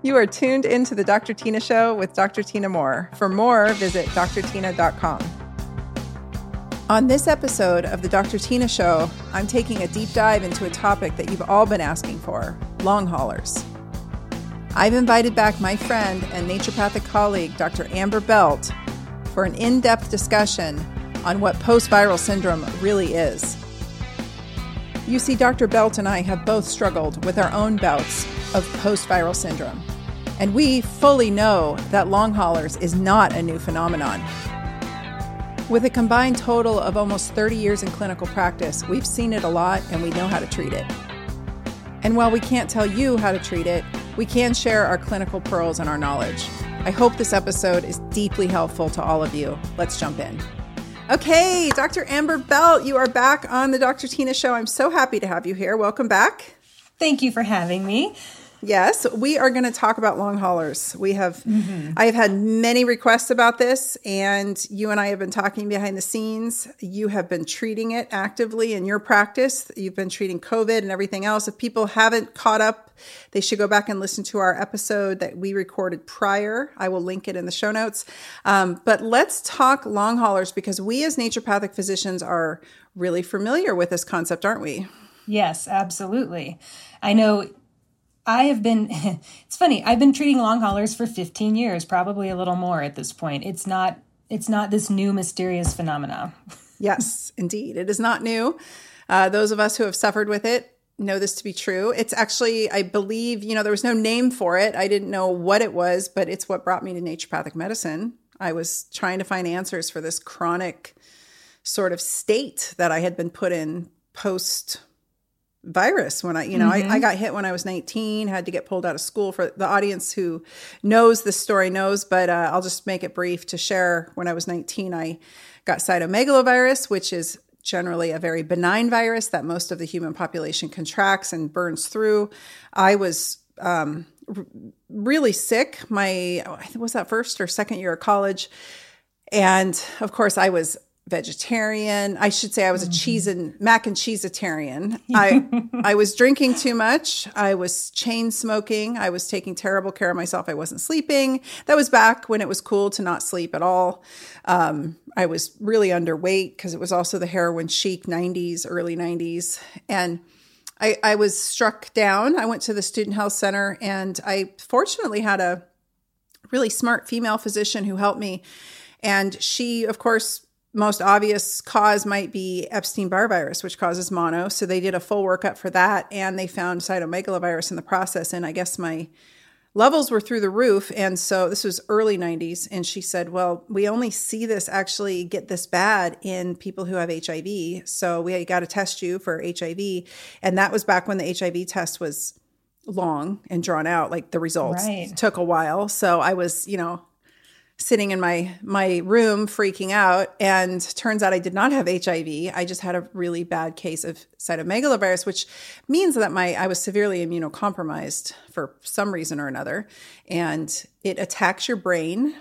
You are tuned into the Dr. Tyna Show with Dr. Tyna Moore. For more, visit drtyna.com. On this episode of the Dr. Tyna Show, I'm taking a deep dive into a topic that you've all been asking for long haulers. I've invited back my friend and naturopathic colleague, Dr. Amber Belt, for an in depth discussion on what post viral syndrome really is. You see, Dr. Belt and I have both struggled with our own bouts of post viral syndrome, and we fully know that long haulers is not a new phenomenon. With a combined total of almost 30 years in clinical practice, we've seen it a lot and we know how to treat it. And while we can't tell you how to treat it, we can share our clinical pearls and our knowledge. I hope this episode is deeply helpful to all of you. Let's jump in. Okay, Dr. Amber Belt, you are back on the Dr. Tyna Show. I'm so happy to have you here. Welcome back. Thank you for having me. Yes, we are going to talk about long haulers. We have, mm-hmm. I have had many requests about this, and you and I have been talking behind the scenes. You have been treating it actively in your practice. You've been treating COVID and everything else. If people haven't caught up, they should go back and listen to our episode that we recorded prior. I will link it in the show notes. Um, but let's talk long haulers because we as naturopathic physicians are really familiar with this concept, aren't we? Yes, absolutely. I know I have been, it's funny, I've been treating long haulers for 15 years, probably a little more at this point. It's not, it's not this new mysterious phenomena. yes, indeed. It is not new. Uh, those of us who have suffered with it know this to be true. It's actually, I believe, you know, there was no name for it. I didn't know what it was, but it's what brought me to naturopathic medicine. I was trying to find answers for this chronic sort of state that I had been put in post virus when I, you know, mm-hmm. I, I, mm-hmm. got hit when I was 19, had to get pulled out of school for the audience who knows this story knows, but uh, I'll just make it brief to share. When I was 19, I got cytomegalovirus, which is generally a very benign virus that most of the human population contracts and burns through. I was um, r- really sick. My, was that first or second year of college. And of course, I was vegetarian. I should say I was a mm-hmm. cheese and mac and cheeseitarian. I I was drinking too much. I was chain smoking. I was taking terrible care of myself. I wasn't sleeping. That was back when it was cool to not sleep at all. Um, I was really underweight because it was also the heroin chic 90s, early 90s. And I, I was struck down. I went to the student health center and I fortunately had a really smart female physician who helped me. And she, of course, most obvious cause might be Epstein Barr virus, which causes mono. So they did a full workup for that, and they found cytomegalovirus in the process. And I guess my levels were through the roof. And so this was early 90s. And she said, Well, we only see this actually get this bad in people who have HIV. So we got to test you for HIV. And that was back when the HIV test was long and drawn out like the results right. took a while so i was you know sitting in my my room freaking out and turns out I did not have HIV. I just had a really bad case of cytomegalovirus which means that my I was severely immunocompromised for some reason or another and it attacks your brain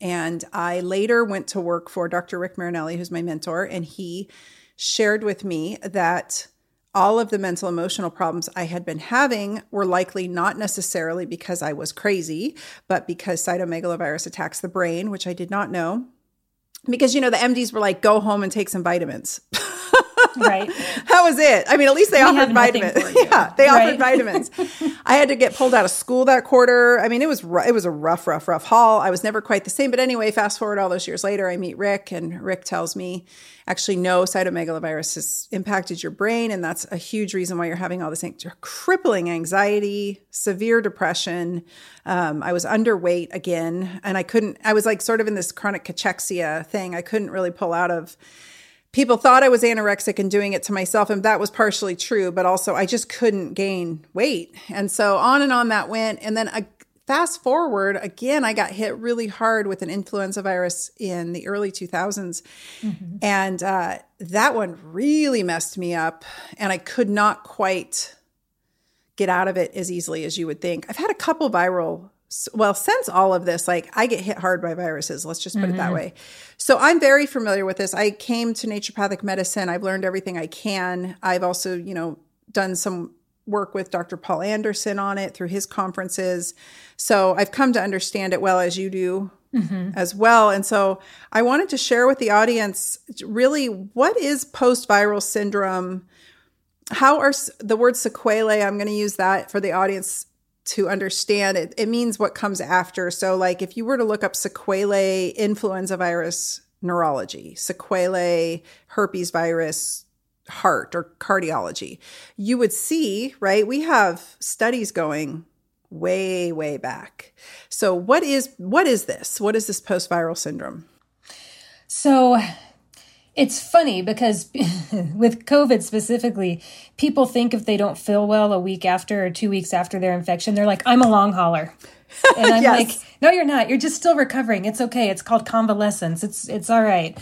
and I later went to work for Dr. Rick Marinelli who's my mentor and he shared with me that all of the mental emotional problems I had been having were likely not necessarily because I was crazy, but because cytomegalovirus attacks the brain, which I did not know. Because, you know, the MDs were like, go home and take some vitamins. right. that was it. I mean, at least they we offered vitamins. yeah, they right? offered vitamins. I had to get pulled out of school that quarter. I mean, it was it was a rough, rough, rough haul. I was never quite the same. But anyway, fast forward all those years later, I meet Rick, and Rick tells me, actually, no, cytomegalovirus has impacted your brain, and that's a huge reason why you're having all this crippling anxiety, severe depression. Um, I was underweight again, and I couldn't. I was like sort of in this chronic cachexia thing. I couldn't really pull out of people thought I was anorexic and doing it to myself. And that was partially true, but also I just couldn't gain weight. And so on and on that went. And then a, uh, fast forward again, I got hit really hard with an influenza virus in the early 2000s. Mm-hmm. And uh, that one really messed me up. And I could not quite get out of it as easily as you would think. I've had a couple viral well, since all of this, like I get hit hard by viruses, let's just put mm-hmm. it that mm-hmm. way. So I'm very familiar with this. I came to naturopathic medicine. I've learned everything I can. I've also, you know, done some work with Dr. Paul Anderson on it through his conferences. So I've come to understand it well as you do mm-hmm. as well. And so I wanted to share with the audience really what is post viral syndrome? How are the word sequelae? I'm going to use that for the audience to understand it. It means what comes after. So, like if you were to look up sequelae influenza virus neurology, sequelae herpes virus heart or cardiology, you would see, right? We have studies going way way back. So what is what is this? What is this post-viral syndrome? So it's funny because with COVID specifically, people think if they don't feel well a week after or two weeks after their infection, they're like, I'm a long hauler. And I'm yes. like, no, you're not. You're just still recovering. It's okay. It's called convalescence. It's it's all right.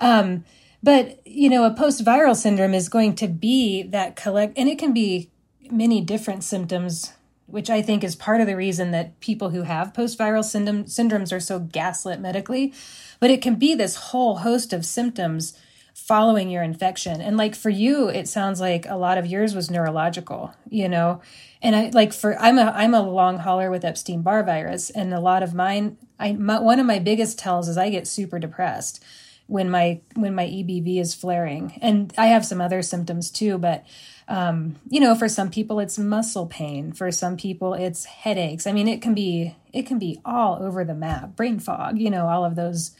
Um, but you know, a post-viral syndrome is going to be that collect, and it can be many different symptoms, which I think is part of the reason that people who have post-viral syndrome syndromes are so gaslit medically. But it can be this whole host of symptoms following your infection. And like for you, it sounds like a lot of yours was neurological, you know. And I like for I'm a I'm a long hauler with Epstein Barr virus, and a lot of mine. I my, one of my biggest tells is I get super depressed when my when my EBV is flaring. And I have some other symptoms too, but um, you know, for some people it's muscle pain, for some people it's headaches. I mean, it can be it can be all over the map, brain fog, you know, all of those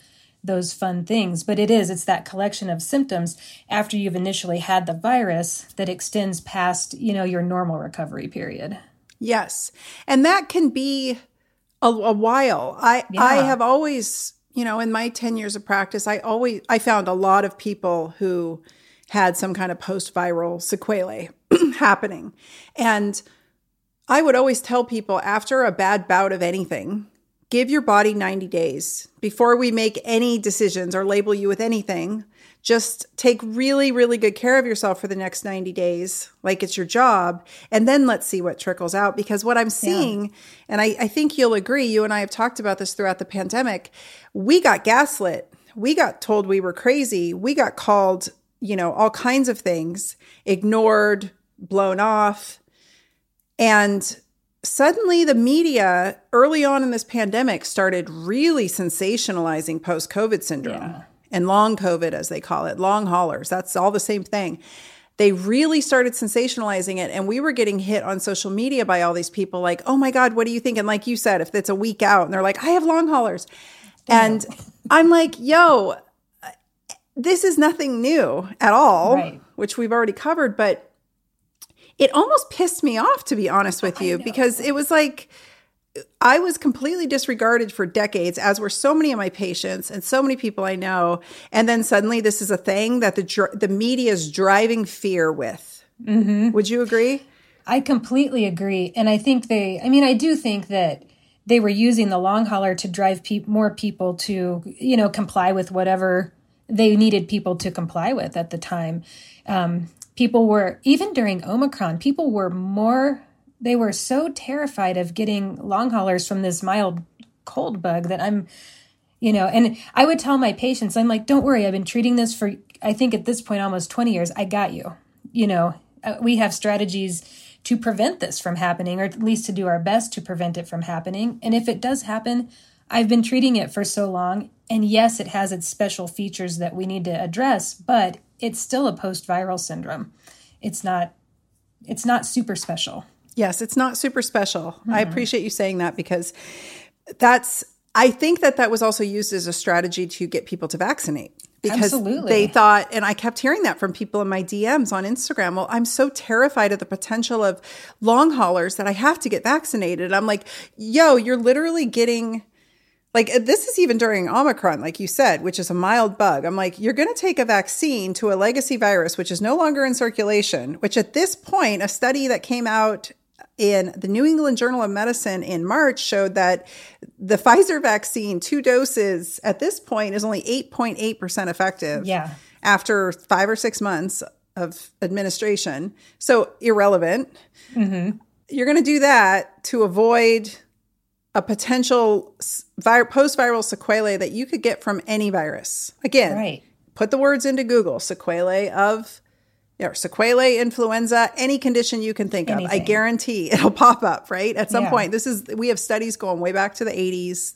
those fun things, but it is it's that collection of symptoms after you've initially had the virus that extends past, you know, your normal recovery period. Yes. And that can be a, a while. I yeah. I have always you know, in my 10 years of practice, I always I found a lot of people who had some kind of post-viral sequelae happening. And I would always tell people after a bad bout of anything, give your body 90 days before we make any decisions or label you with anything just take really, really good care of yourself for the next 90 days, like it's your job. And then let's see what trickles out. Because what I'm seeing, yeah. and I, I think you'll agree, you and I have talked about this throughout the pandemic, we got gaslit. We got told we were crazy. We got called, you know, all kinds of things, ignored, blown off. And suddenly the media early on in this pandemic started really sensationalizing post COVID syndrome. Yeah and long COVID, as they call it, long haulers. That's all the same thing. They really started sensationalizing it. And we were getting hit on social media by all these people like, oh my God, what do you think? And like you said, if it's a week out and they're like, I have long haulers. And I'm like, yo, this is nothing new at all, right. which we've already covered. But it almost pissed me off, to be honest with you, because it was like, I was completely disregarded for decades, as were so many of my patients and so many people I know. And then suddenly, this is a thing that the the media is driving fear with. Mm-hmm. Would you agree? I completely agree, and I think they. I mean, I do think that they were using the long hauler to drive pe- more people to, you know, comply with whatever they needed people to comply with at the time. Um, people were even during Omicron, people were more they were so terrified of getting long haulers from this mild cold bug that I'm, you know, and I would tell my patients, I'm like, don't worry, I've been treating this for, I think at this point, almost 20 years. I got you. You know, uh, we have strategies to prevent this from happening, or at least to do our best to prevent it from happening. And if it does happen, I've been treating it for so long. And yes, it has its special features that we need to address, but it's still a post viral syndrome. It's not, it's not super special. Yes, it's not super special. Mm-hmm. I appreciate you saying that because that's, I think that that was also used as a strategy to get people to vaccinate because Absolutely. they thought, and I kept hearing that from people in my DMs on Instagram. Well, I'm so terrified of the potential of long haulers that I have to get vaccinated. I'm like, yo, you're literally getting like this is even during Omicron, like you said, which is a mild bug. I'm like, you're going to take a vaccine to a legacy virus, which is no longer in circulation, which at this point, a study that came out in the New England Journal of Medicine in March showed that the Pfizer vaccine, two doses at this point, is only 8.8% effective. Yeah. After five or six months of administration. So irrelevant. Mm-hmm. You're going to do that to avoid a potential post viral sequelae that you could get from any virus. Again, right. put the words into Google sequelae of Yeah, sequelae, influenza, any condition you can think Anything. of. I guarantee it'll pop up, right? At some Yeah. point. This is we have studies going way back to the 80s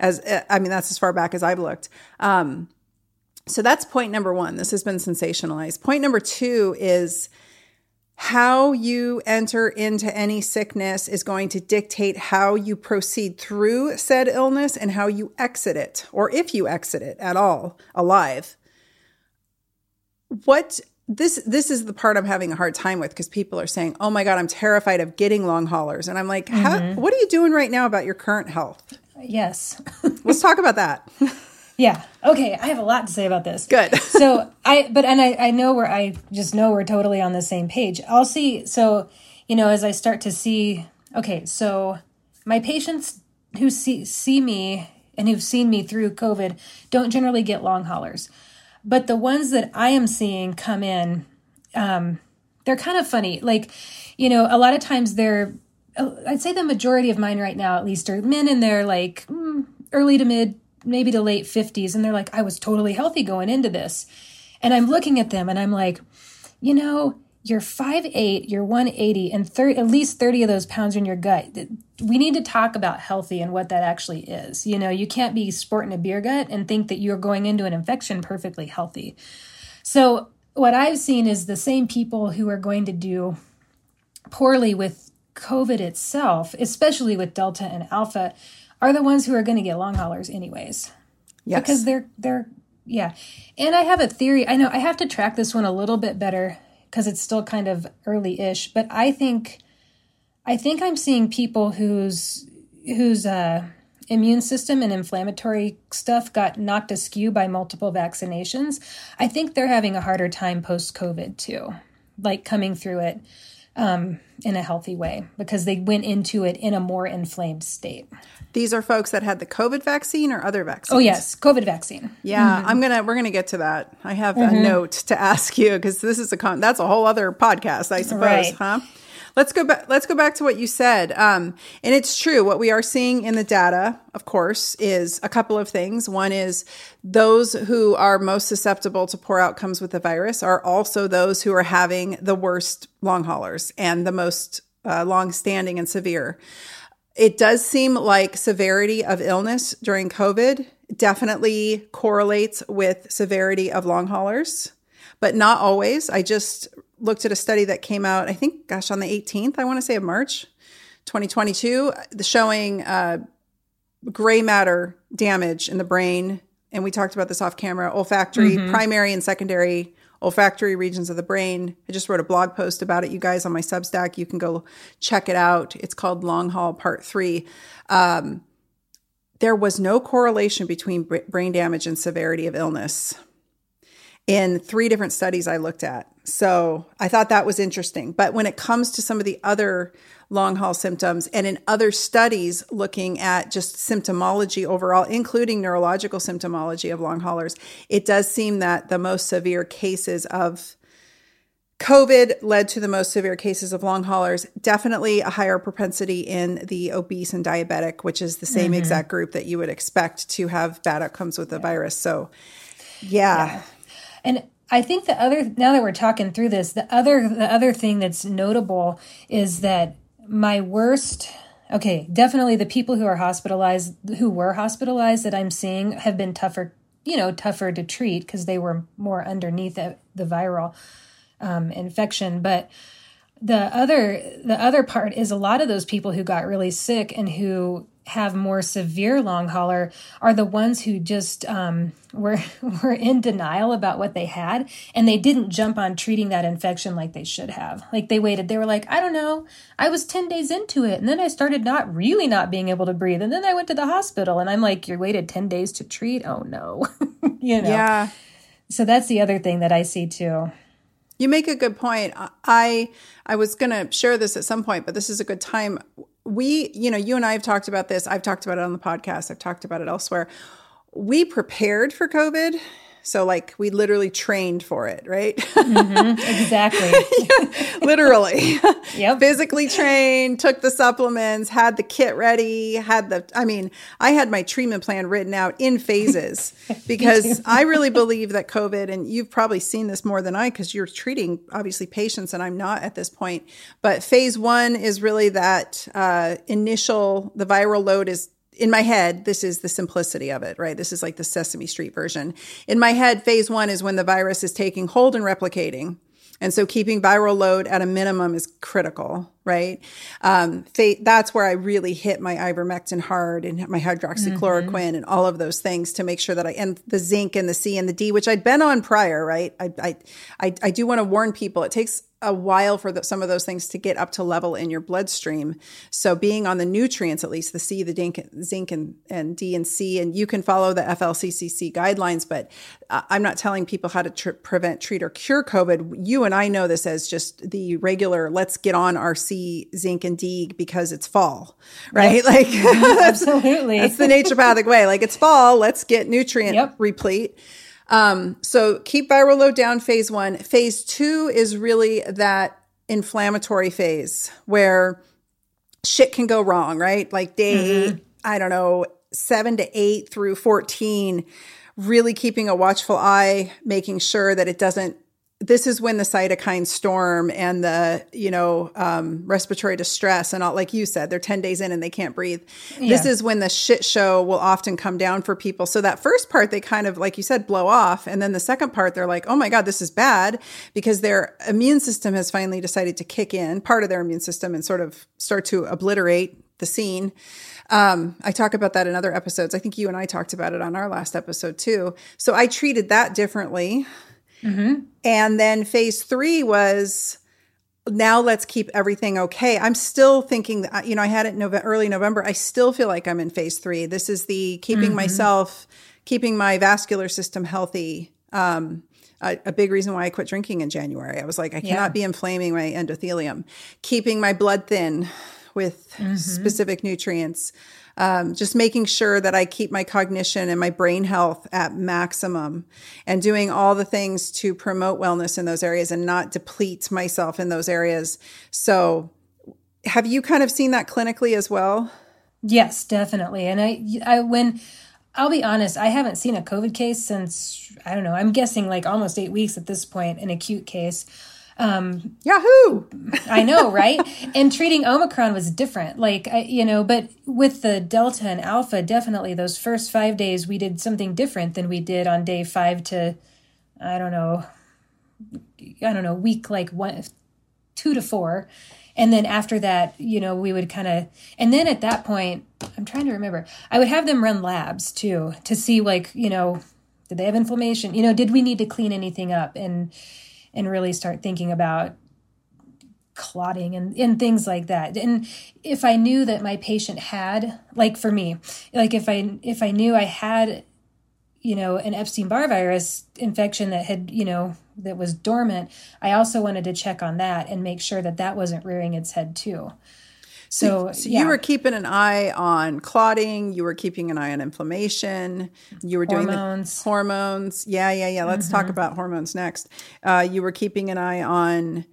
as I mean that's as far back as I've looked. Um so that's point number 1. This has been sensationalized. Point number 2 is how you enter into any sickness is going to dictate how you proceed through said illness and how you exit it, or if you exit it at all alive. What this this is the part I'm having a hard time with because people are saying, "Oh my god, I'm terrified of getting long haulers," and I'm like, how, mm-hmm. "What are you doing right now about your current health?" Yes. Let's talk about that. yeah. Okay. I have a lot to say about this. Good. so I, but, and I, I know we're, I just know we're totally on the same page. I'll see. So, you know, as I start to see, okay, so my patients who see, see me and who've seen me through COVID don't generally get long haulers. But the ones that I am seeing come in, um, they're kind of funny. Like, you know, a lot of times they're, I'd say the majority of mine right now, at least, are men in their like mm, early to mid, maybe the late 50s. And they're like, I was totally healthy going into this. And I'm looking at them and I'm like, you know, you're 5'8, you're 180, and 30, at least 30 of those pounds are in your gut. We need to talk about healthy and what that actually is. You know, you can't be sporting a beer gut and think that you're going into an infection perfectly healthy. So, what I've seen is the same people who are going to do poorly with COVID itself, especially with Delta and Alpha, are the ones who are going to get long haulers anyways. Yes. because they're they're yeah. And i have a theory i know i have to track this one a little bit better because it's still kind of early-ish but i think i think i'm seeing people whose whose uh immune system and inflammatory stuff got knocked askew by multiple vaccinations. I think they're having a harder time post covid too like coming through it um, in a healthy way because they went into it in a more inflamed state These are folks that had the COVID vaccine or other vaccines. oh yes covid vaccine Yeah, I'm gonna we're gonna get to that. I have a note to ask you because this is a con that's a whole other podcast, I suppose, Right. huh? Let's go back. Let's go back to what you said, um, and it's true. What we are seeing in the data, of course, is a couple of things. One is those who are most susceptible to poor outcomes with the virus are also those who are having the worst long haulers and the most uh, long standing and severe. It does seem like severity of illness during COVID definitely correlates with severity of long haulers, but not always. I just looked at a study that came out, I think, gosh, on the 18th, I want to say of March 2022, the showing uh, gray matter damage in the brain. And we talked about this off camera olfactory, primary, and secondary olfactory regions of the brain. I just wrote a blog post about it, you guys, on my Substack. You can go check it out. It's called Long Haul Part Three. Um, there was no correlation between brain damage and severity of illness in three different studies I looked at. So I thought that was interesting. But when it comes to some of the other long haul symptoms and in other studies looking at just symptomology overall, including neurological symptomology of long haulers, it does seem that the most severe cases of COVID led to the most severe cases of long haulers. Definitely a higher propensity in the obese and diabetic, which is the same mm-hmm. exact group that you would expect to have bad outcomes with the virus. So, yeah. And I think the other now that we're talking through this, the other the other thing that's notable is that my worst okay, definitely the people who are hospitalized who were hospitalized that I'm seeing have been tougher, you know, tougher to treat because they were more underneath the, the viral um, infection, but the other the other part is a lot of those people who got really sick and who have more severe long hauler are the ones who just um, were were in denial about what they had and they didn't jump on treating that infection like they should have. Like they waited. They were like i don't know. I was 10 days into it and then i started not really not being able to breathe and then i went to the hospital and i'm like you waited 10 days to treat? Oh no. You know? Yeah. so that's the other thing that i see too. You make a good point. I I was going to share this at some point, but this is a good time. We, you know, you and I have talked about this. I've talked about it on the podcast. I've talked about it elsewhere. We prepared for COVID So, like, we literally trained for it, right? Mm-hmm, exactly. literally. Yep. Physically trained, took the supplements, had the kit ready, had the, I mean, I had my treatment plan written out in phases because I really believe that COVID, and you've probably seen this more than I because you're treating obviously patients and I'm not at this point. But phase one is really that uh, initial, the viral load is in my head, this is the simplicity of it, right? This is like the Sesame Street version. In my head, phase one is when the virus is taking hold and replicating. And so keeping viral load at a minimum is critical, right? Um, that's where I really hit my ivermectin hard and my hydroxychloroquine mm-hmm. and all of those things to make sure that I, and the zinc and the C and the D, which I'd been on prior, right? I, I, I, I do want to warn people, it takes a while for the, some of those things to get up to level in your bloodstream. So being on the nutrients, at least the C, the zinc, zinc and, and D and C, and you can follow the FLCCC guidelines, but uh, I'm not telling people how to tr- prevent, treat, or cure COVID. You and I know this as just the regular, let's get on our C, zinc, and D because it's fall, right? Yep. Like that's, absolutely, that's the naturopathic way. Like it's fall, let's get nutrient yep. replete. Um, so keep viral load down phase one. Phase two is really that inflammatory phase where shit can go wrong, right? Like day, mm-hmm. I don't know, seven to eight through 14, really keeping a watchful eye, making sure that it doesn't this is when the cytokine storm and the you know um, respiratory distress and all like you said they're 10 days in and they can't breathe yeah. this is when the shit show will often come down for people so that first part they kind of like you said blow off and then the second part they're like oh my god this is bad because their immune system has finally decided to kick in part of their immune system and sort of start to obliterate the scene um, I talk about that in other episodes. I think you and I talked about it on our last episode too. So I treated that differently Mm-hmm. And then phase three was now let's keep everything okay. I'm still thinking that, you know, I had it in November, early November. I still feel like I'm in phase three. This is the keeping mm-hmm. myself, keeping my vascular system healthy. Um, a, a, big reason why I quit drinking in January. I was like, I cannot yeah. be inflaming my endothelium, keeping my blood thin with mm-hmm. specific nutrients um, just making sure that I keep my cognition and my brain health at maximum and doing all the things to promote wellness in those areas and not deplete myself in those areas. So, have you kind of seen that clinically as well? Yes, definitely. And I, I, when, I'll be honest, I haven't seen a COVID case since, I don't know, I'm guessing like almost eight weeks at this point, an acute case. Um, Yahoo! I know, right? and treating Omicron was different. Like, I, you know, but with the Delta and Alpha, definitely those first five days, we did something different than we did on day five to, I don't know, I don't know, week like one, two to four. And then after that, you know, we would kind of, and then at that point, I'm trying to remember, I would have them run labs too to see, like, you know, did they have inflammation? You know, did we need to clean anything up? And, and really start thinking about clotting and, and things like that. And if i knew that my patient had like for me like if i if i knew i had you know an epstein-barr virus infection that had you know that was dormant i also wanted to check on that and make sure that that wasn't rearing its head too so, so yeah. you were keeping an eye on clotting. You were keeping an eye on inflammation. You were doing hormones. the hormones. Yeah, yeah, yeah. Let's mm-hmm. talk about hormones next. Uh, you were keeping an eye on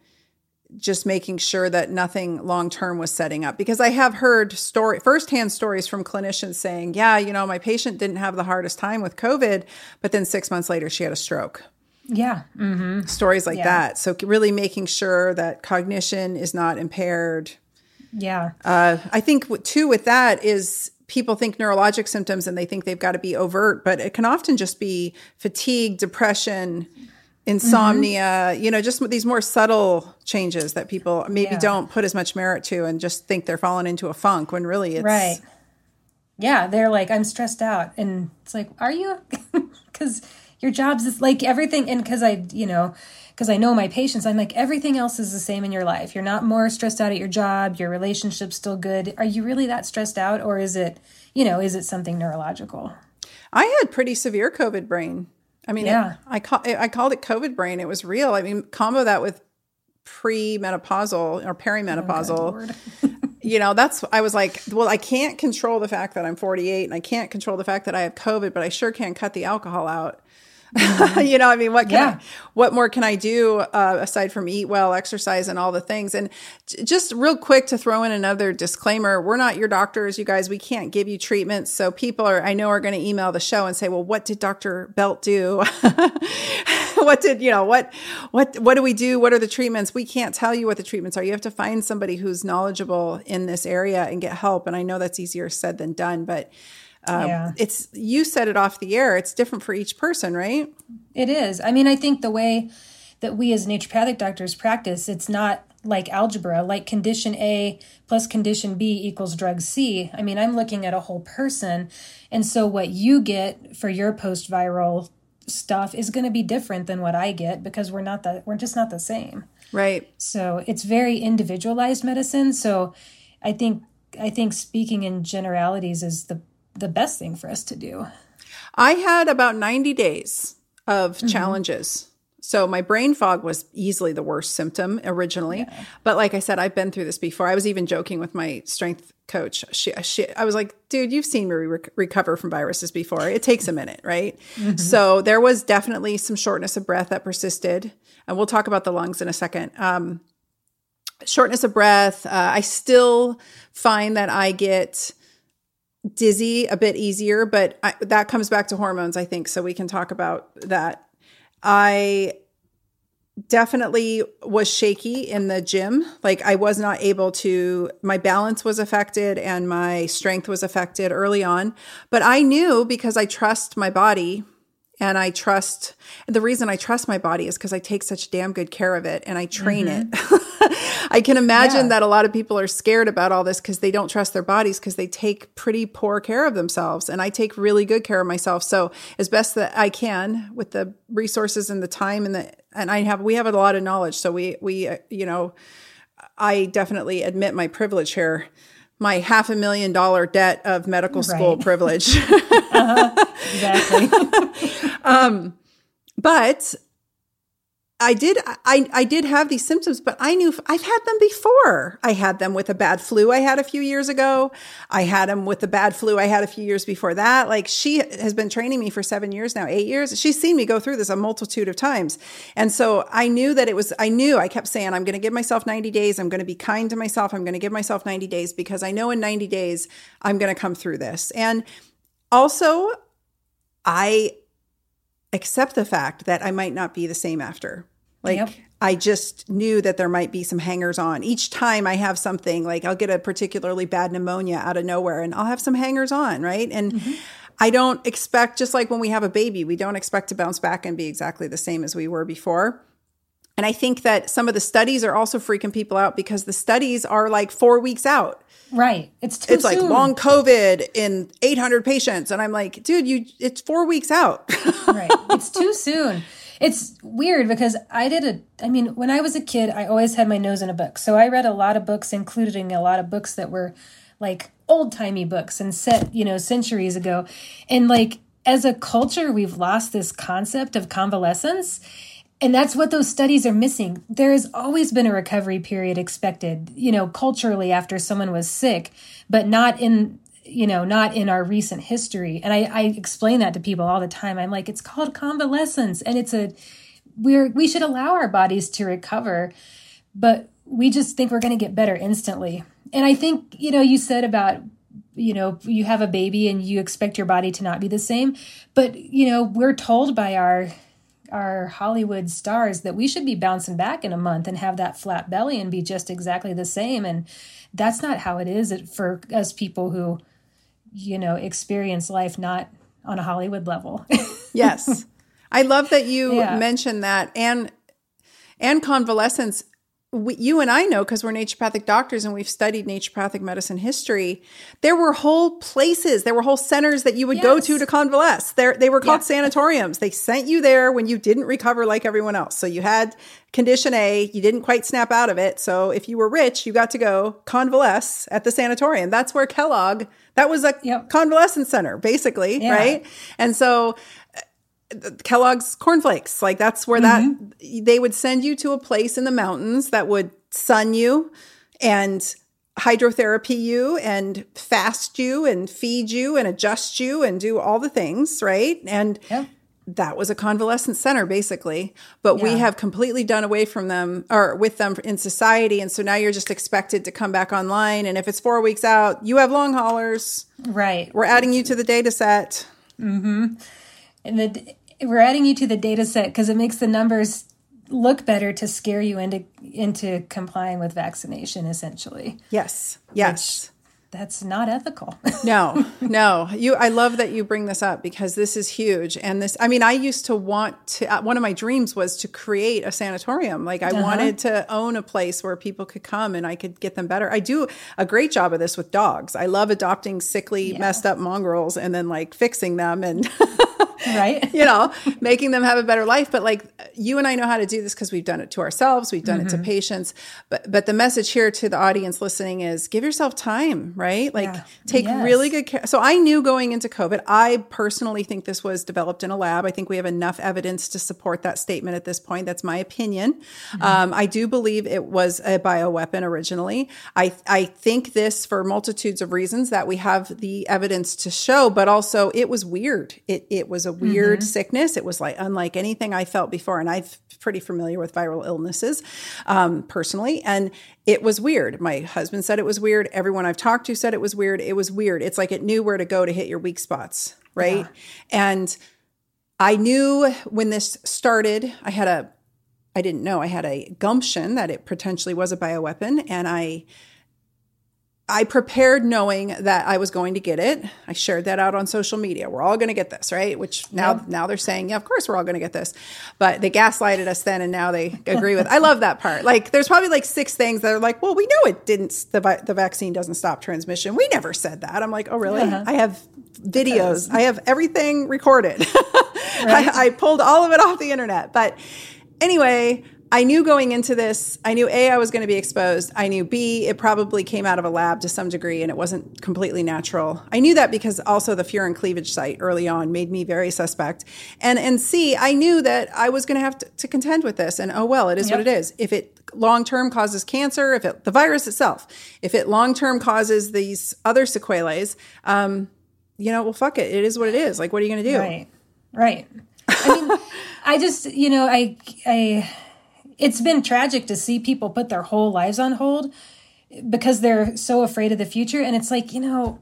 just making sure that nothing long term was setting up because I have heard story firsthand stories from clinicians saying, "Yeah, you know, my patient didn't have the hardest time with COVID, but then six months later she had a stroke." Yeah. Mm-hmm. Stories like yeah. that. So, really making sure that cognition is not impaired, yeah. Uh, I think too with that is people think neurologic symptoms and they think they've got to be overt, but it can often just be fatigue, depression, insomnia, mm-hmm. you know, just these more subtle changes that people maybe yeah. don't put as much merit to and just think they're falling into a funk when really it's Right. Yeah, they're like I'm stressed out and it's like, "Are you?" cuz your job's is like everything and cuz I, you know, because I know my patients, I'm like, everything else is the same in your life. You're not more stressed out at your job, your relationship's still good. Are you really that stressed out, or is it, you know, is it something neurological? I had pretty severe COVID brain. I mean, yeah. It, I, call, I called it COVID brain. It was real. I mean, combo that with pre-menopausal or perimenopausal. Oh, you know, that's I was like, well, I can't control the fact that I'm 48 and I can't control the fact that I have COVID, but I sure can cut the alcohol out. Mm-hmm. you know, I mean, what can yeah. I, what more can I do uh, aside from eat well, exercise, and all the things? And j- just real quick to throw in another disclaimer: we're not your doctors, you guys. We can't give you treatments. So people are, I know, are going to email the show and say, "Well, what did Doctor Belt do? what did you know? What what what do we do? What are the treatments? We can't tell you what the treatments are. You have to find somebody who's knowledgeable in this area and get help. And I know that's easier said than done, but um, yeah. it's you said it off the air. It's different for each person, right? It is. I mean, I think the way that we as naturopathic doctors practice, it's not like algebra, like condition A plus condition B equals drug C. I mean, I'm looking at a whole person. And so what you get for your post viral stuff is going to be different than what I get because we're not that we're just not the same. Right. So it's very individualized medicine. So I think I think speaking in generalities is the the best thing for us to do. I had about 90 days of mm-hmm. challenges. So my brain fog was easily the worst symptom originally. Yeah. But like I said, I've been through this before. I was even joking with my strength coach. She, she I was like, dude, you've seen me re- recover from viruses before. It takes a minute, right? Mm-hmm. So there was definitely some shortness of breath that persisted. And we'll talk about the lungs in a second. Um, shortness of breath. Uh, I still find that I get dizzy a bit easier, but I, that comes back to hormones, I think. So we can talk about that. I definitely was shaky in the gym. Like I was not able to, my balance was affected and my strength was affected early on. But I knew because I trust my body and I trust the reason I trust my body is because I take such damn good care of it and I train mm-hmm. it. I can imagine yeah. that a lot of people are scared about all this because they don't trust their bodies because they take pretty poor care of themselves. And I take really good care of myself. So as best that I can with the resources and the time and the and I have we have a lot of knowledge. So we we uh, you know I definitely admit my privilege here my half a million dollar debt of medical school right. privilege. uh-huh. Exactly. um, but I did I I did have these symptoms, but I knew I've had them before. I had them with a bad flu I had a few years ago. I had them with the bad flu I had a few years before that. Like she has been training me for 7 years now, 8 years. She's seen me go through this a multitude of times. And so I knew that it was I knew I kept saying I'm going to give myself 90 days. I'm going to be kind to myself. I'm going to give myself 90 days because I know in 90 days I'm going to come through this. And also I accept the fact that I might not be the same after. Like yep. I just knew that there might be some hangers on. Each time I have something, like I'll get a particularly bad pneumonia out of nowhere and I'll have some hangers on, right? And mm-hmm. I don't expect, just like when we have a baby, we don't expect to bounce back and be exactly the same as we were before. And I think that some of the studies are also freaking people out because the studies are like four weeks out. Right. It's too It's soon. like long COVID in 800 patients. And I'm like, dude, you, it's four weeks out. right. It's too soon. It's weird because I did a, I mean, when I was a kid, I always had my nose in a book. So I read a lot of books, including a lot of books that were like old timey books and set, you know, centuries ago. And like, as a culture, we've lost this concept of convalescence. And that's what those studies are missing. There has always been a recovery period expected, you know, culturally after someone was sick, but not in you know, not in our recent history. And I, I explain that to people all the time. I'm like, it's called convalescence and it's a, we're, we should allow our bodies to recover, but we just think we're going to get better instantly. And I think, you know, you said about, you know, you have a baby and you expect your body to not be the same, but, you know, we're told by our, our Hollywood stars that we should be bouncing back in a month and have that flat belly and be just exactly the same. And that's not how it is for us people who you know, experience life not on a Hollywood level. yes. I love that you yeah. mentioned that and and convalescence we, you and I know because we're naturopathic doctors and we've studied naturopathic medicine history. There were whole places, there were whole centers that you would yes. go to to convalesce. There, they were called yeah. sanatoriums. They sent you there when you didn't recover like everyone else. So you had condition A, you didn't quite snap out of it. So if you were rich, you got to go convalesce at the sanatorium. That's where Kellogg, that was a yep. convalescence center, basically, yeah. right? And so Kellogg's cornflakes. Like that's where mm-hmm. that they would send you to a place in the mountains that would sun you and hydrotherapy you and fast you and feed you and adjust you and do all the things, right? And that was a convalescent center basically but yeah. we have completely done away from them or with them in society and so now you're just expected to come back online and if it's four weeks out you have long haulers right we're adding you to the data set mm-hmm and the we're adding you to the data set because it makes the numbers look better to scare you into into complying with vaccination essentially yes yes that's not ethical. no, no. You I love that you bring this up because this is huge and this I mean I used to want to uh, one of my dreams was to create a sanatorium. Like I uh-huh. wanted to own a place where people could come and I could get them better. I do a great job of this with dogs. I love adopting sickly, yeah. messed up mongrels and then like fixing them and right you know making them have a better life but like you and i know how to do this because we've done it to ourselves we've done mm-hmm. it to mm-hmm. patients but but the message here to the audience listening is give yourself time right like yeah. take yes. really good care so i knew going into covid i personally think this was developed in a lab i think we have enough evidence to support that statement at this point that's my opinion mm-hmm. um, i do believe it was a bioweapon originally i i think this for multitudes of reasons that we have the evidence to show but also it was weird it it was a weird mm-hmm. sickness. It was like unlike anything I felt before, and I'm pretty familiar with viral illnesses um, personally, and it was weird. My husband said it was weird. Everyone I've talked to said it was weird. It was weird. It's like it knew where to go to hit your weak spots, right? Yeah. And I knew when this started, I had a I didn't know I had a gumption that it potentially was a bioweapon, and I I prepared knowing that I was going to get it. I shared that out on social media. We're all going to get this, right? Which now yeah. now they're saying, yeah, of course we're all going to get this. But they gaslighted us then and now they agree with. I love that part. Like there's probably like six things that are like, well, we know it didn't the the vaccine doesn't stop transmission. We never said that. I'm like, "Oh, really? Uh-huh. I have videos. I have everything recorded. right? I, I pulled all of it off the internet." But anyway, I knew going into this, I knew A, I was going to be exposed. I knew B, it probably came out of a lab to some degree and it wasn't completely natural. I knew that because also the furin cleavage site early on made me very suspect. And and C, I knew that I was going to have to contend with this. And oh well, it is yep. what it is. If it long term causes cancer, if it the virus itself, if it long term causes these other sequelae, um, you know, well, fuck it. It is what it is. Like, what are you going to do? Right. Right. I mean, I just, you know, I, I, it's been tragic to see people put their whole lives on hold because they're so afraid of the future. And it's like, you know,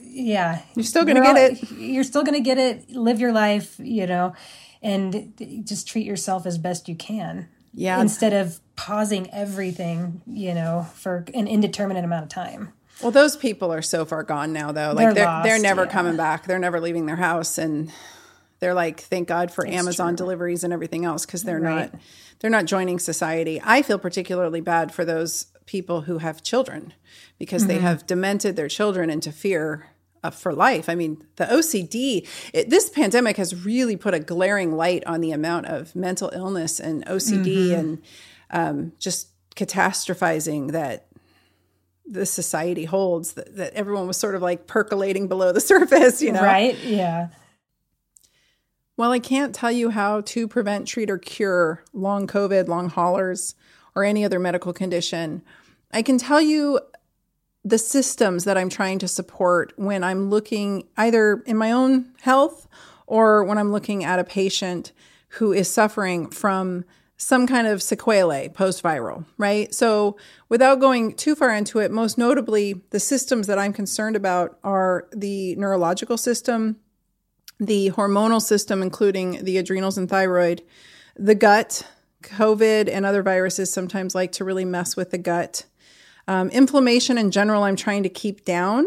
yeah. You're still going to get it. You're still going to get it. Live your life, you know, and just treat yourself as best you can. Yeah. Instead of pausing everything, you know, for an indeterminate amount of time. Well, those people are so far gone now, though. Like they're they're, lost, they're never yeah. coming back. They're never leaving their house, and they're like, thank God for it's Amazon true. deliveries and everything else because they're right. not they're not joining society. I feel particularly bad for those people who have children because mm-hmm. they have demented their children into fear for life. I mean, the OCD, it, this pandemic has really put a glaring light on the amount of mental illness and OCD mm-hmm. and um, just catastrophizing that the society holds that, that everyone was sort of like percolating below the surface, you know? Right. Yeah. Well, I can't tell you how to prevent, treat, or cure long COVID, long haulers, or any other medical condition. I can tell you the systems that I'm trying to support when I'm looking either in my own health or when I'm looking at a patient who is suffering from some kind of sequelae post viral, right? So, without going too far into it, most notably, the systems that I'm concerned about are the neurological system, the hormonal system, including the adrenals and thyroid, the gut. COVID and other viruses sometimes like to really mess with the gut. Um, inflammation in general, I'm trying to keep down.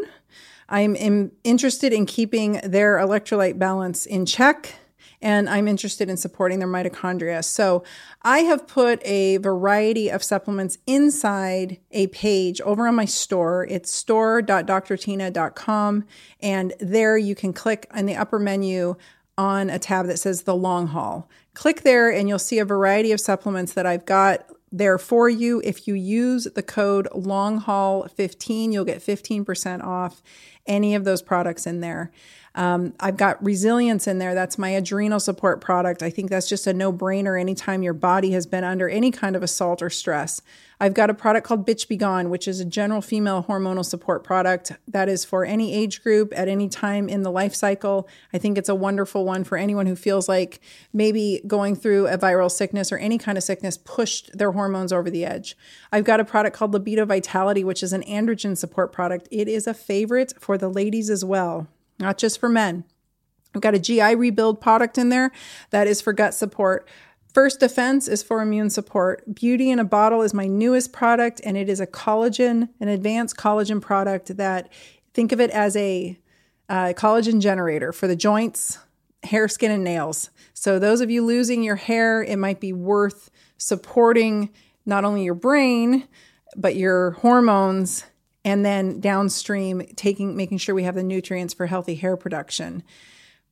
I'm in, interested in keeping their electrolyte balance in check and I'm interested in supporting their mitochondria. So I have put a variety of supplements inside a page over on my store. It's store.drtyna.com. And there you can click in the upper menu on a tab that says the long haul. Click there and you'll see a variety of supplements that I've got there for you. If you use the code long haul 15, you'll get 15% off any of those products in there. Um, I've got resilience in there. That's my adrenal support product. I think that's just a no brainer anytime your body has been under any kind of assault or stress. I've got a product called Bitch Be Gone, which is a general female hormonal support product that is for any age group at any time in the life cycle. I think it's a wonderful one for anyone who feels like maybe going through a viral sickness or any kind of sickness pushed their hormones over the edge. I've got a product called Libido Vitality, which is an androgen support product. It is a favorite for the ladies as well not just for men. I've got a GI rebuild product in there that is for gut support. First Defense is for immune support. Beauty in a Bottle is my newest product, and it is a collagen, an advanced collagen product that think of it as a uh, collagen generator for the joints, hair, skin, and nails. So, those of you losing your hair, it might be worth supporting not only your brain, but your hormones and then downstream taking making sure we have the nutrients for healthy hair production.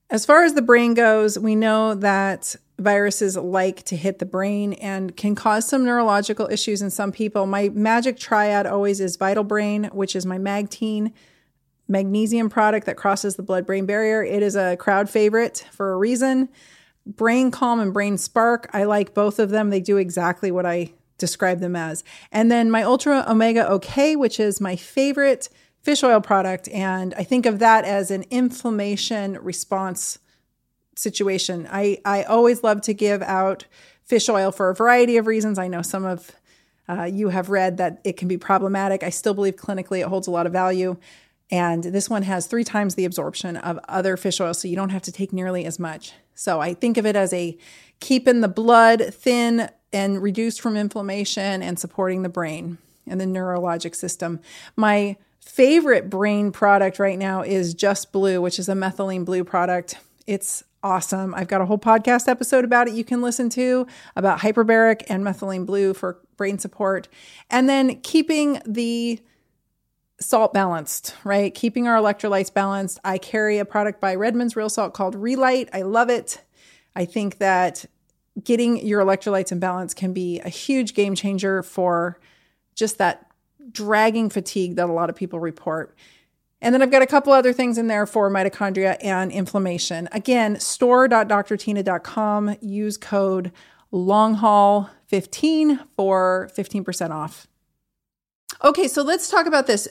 As far as the brain goes, we know that viruses like to hit the brain and can cause some neurological issues in some people. My magic triad always is Vital Brain, which is my Magtein magnesium product that crosses the blood brain barrier. It is a crowd favorite for a reason. Brain Calm and Brain Spark, I like both of them. They do exactly what I describe them as. And then my Ultra Omega OK, which is my favorite fish oil product. And I think of that as an inflammation response situation. I, I always love to give out fish oil for a variety of reasons. I know some of uh, you have read that it can be problematic. I still believe clinically it holds a lot of value. And this one has three times the absorption of other fish oil, so you don't have to take nearly as much. So I think of it as a keeping the blood thin and reduced from inflammation and supporting the brain and the neurologic system. My favorite brain product right now is Just Blue, which is a methylene blue product. It's awesome. I've got a whole podcast episode about it you can listen to about hyperbaric and methylene blue for brain support. And then keeping the salt balanced, right? Keeping our electrolytes balanced. I carry a product by Redmond's Real Salt called Re-Lyte. I love it. I think that getting your electrolytes in balance can be a huge game changer for just that dragging fatigue that a lot of people report. And then I've got a couple other things in there for mitochondria and inflammation. Again, store.drtyna.com. Use code LONGHAUL15 for 15% off. Okay, so let's talk about this.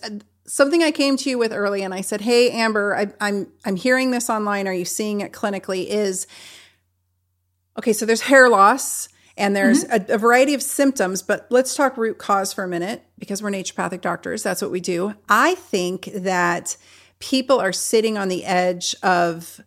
Something I came to you with early, and I said, "Hey, Amber, I, I'm I'm hearing this online. Are you seeing it clinically?" Is Okay, so there's hair loss and there's mm-hmm. a, a, variety of symptoms, but let's talk root cause for a minute because we're naturopathic doctors. That's what we do. I think that people are sitting on the edge of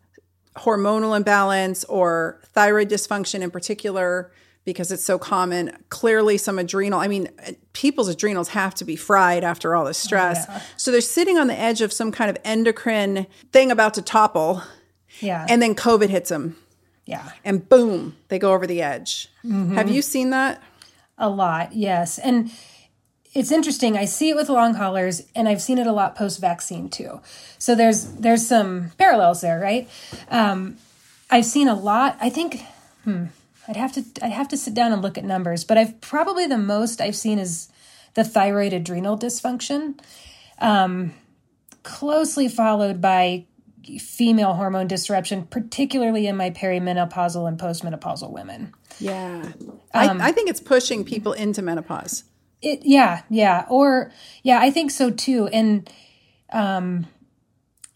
hormonal imbalance or thyroid dysfunction in particular because it's so common. Clearly, some adrenal, I mean, people's adrenals have to be fried after all this stress. Oh, yeah. So they're sitting on the edge of some kind of endocrine thing about to topple. Yeah. And then COVID hits them yeah. And boom, they go over the edge. Mm-hmm. Have you seen that? A lot, yes. And it's interesting. I see it with long haulers and I've seen it a lot post vaccine too. So there's there's some parallels there, right? Um, I've seen a lot. I think hmm, I'd have to I'd have to sit down and look at numbers, but I've probably the most I've seen is the thyroid adrenal dysfunction. Um, closely followed by female hormone disruption, particularly in my perimenopausal and postmenopausal women. Yeah. Um, I, I think it's pushing people into menopause. It yeah, yeah. Or yeah, I think so too. And um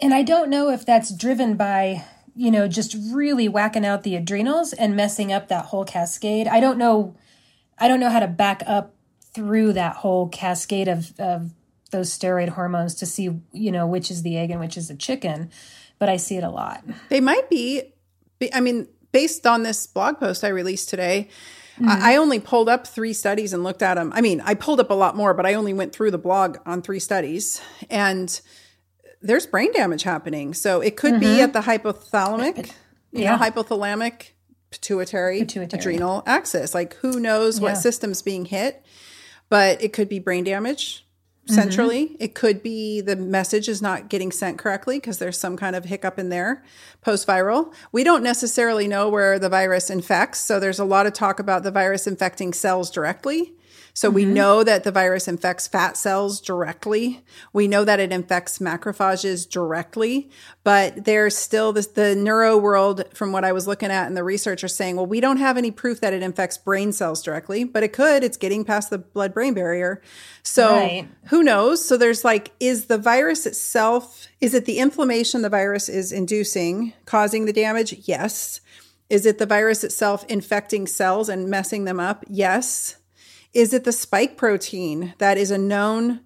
and I don't know if that's driven by, you know, just really whacking out the adrenals and messing up that whole cascade. I don't know I don't know how to back up through that whole cascade of, of those steroid hormones to see, you know, which is the egg and which is the chicken but I see it a lot. They might be. I mean, based on this blog post I released today, mm-hmm. I only pulled up three studies and looked at them. I mean, I pulled up a lot more, but I only went through the blog on three studies and there's brain damage happening. So it could mm-hmm. be at the hypothalamic, you yeah. know, hypothalamic, pituitary, pituitary, adrenal axis. Like who knows yeah. what system's being hit, but it could be brain damage centrally. Mm-hmm. It could be the message is not getting sent correctly because there's some kind of hiccup in there post viral. We don't necessarily know where the virus infects. So there's a lot of talk about the virus infecting cells directly. So we mm-hmm. know that the virus infects fat cells directly. We know that it infects macrophages directly, but there's still this, the neuro world, from what I was looking at and the research are saying, well, we don't have any proof that it infects brain cells directly, but it could. It's getting past the blood brain barrier. So Right. who knows? So there's like, is the virus itself, is it the inflammation the virus is inducing, causing the damage? Yes. Is it the virus itself infecting cells and messing them up? Yes. Is it the spike protein that is a known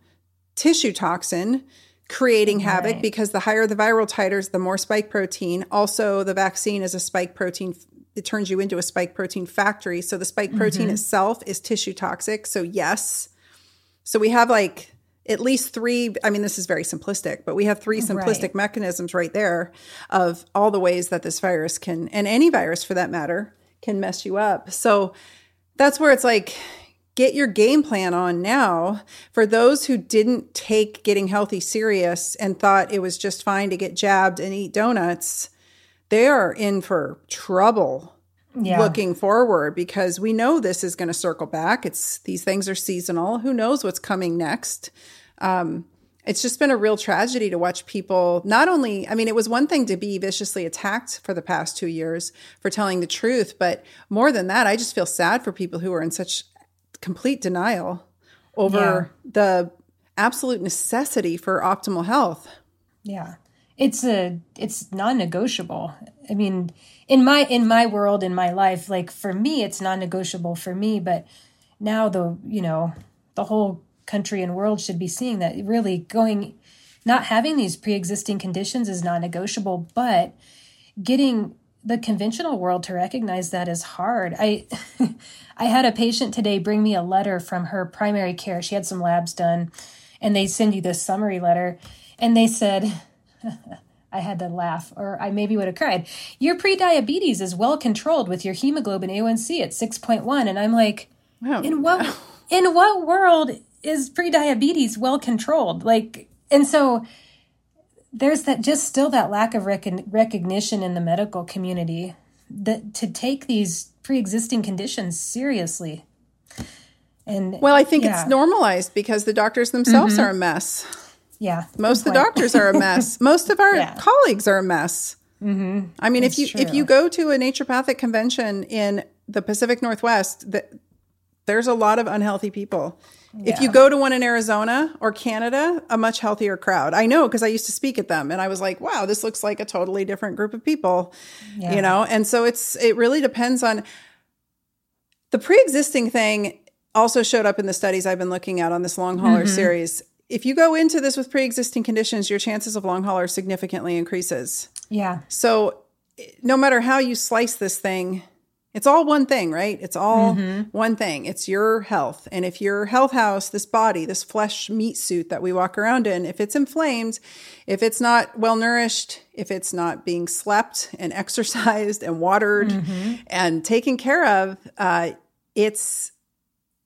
tissue toxin creating havoc Right. because the higher the viral titers, the more spike protein. Also, the vaccine is a spike protein. It turns you into a spike protein factory. So the spike protein mm-hmm. itself is tissue toxic. So, yes. So we have like at least three. I mean, this is very simplistic, but we have three simplistic Right. mechanisms right there of all the ways that this virus can, and any virus for that matter, can mess you up. So that's where it's like, get your game plan on now. For those who didn't take getting healthy serious and thought it was just fine to get jabbed and eat donuts, they are in for trouble Yeah. looking forward because we know this is going to circle back. It's these things are seasonal. Who knows what's coming next? Um, it's just been a real tragedy to watch people not only, I mean, it was one thing to be viciously attacked for the past two years for telling the truth, but more than that, I just feel sad for people who are in such complete denial over the absolute necessity for optimal health. Yeah. It's a it's non-negotiable. I mean, in my in my world in my life, like for me it's non-negotiable for me, but now the, you know, the whole country and world should be seeing that really going not having these pre-existing conditions is non-negotiable, but getting the conventional world to recognize that is hard. I I had a patient today bring me a letter from her primary care. She had some labs done and they send you this summary letter and they said I had to laugh or I maybe would have cried. Your prediabetes is well controlled with your hemoglobin A1C at 6.1 and I'm like Wow. in what in what world is prediabetes well controlled? Like and so there's that just still that lack of recon- recognition in the medical community that to take these pre-existing conditions seriously and Well, I think Yeah. it's normalized because the doctors themselves are a mess. yeah Most of the doctors are a mess. Most of our Yeah. colleagues are a mess. Mm-hmm. I mean, if you That's if you go to a naturopathic convention in the Pacific Northwest, that there's a lot of unhealthy people. If you go to one in Arizona or Canada, a much healthier crowd. I know because I used to speak at them, and I was like, "Wow, this looks like a totally different group of people," Yeah. you know. And so it's it really depends on the pre-existing thing also showed up in the studies I've been looking at on this long hauler Mm-hmm. series. If you go into this with pre-existing conditions, your chances of long hauler significantly increases. yeah So no matter how you slice this thing, it's all one thing, right? It's all one thing. It's your health. And if your health house, this body, this flesh meat suit that we walk around in, if it's inflamed, if it's not well nourished, if it's not being slept and exercised and watered and taken care of, uh, it's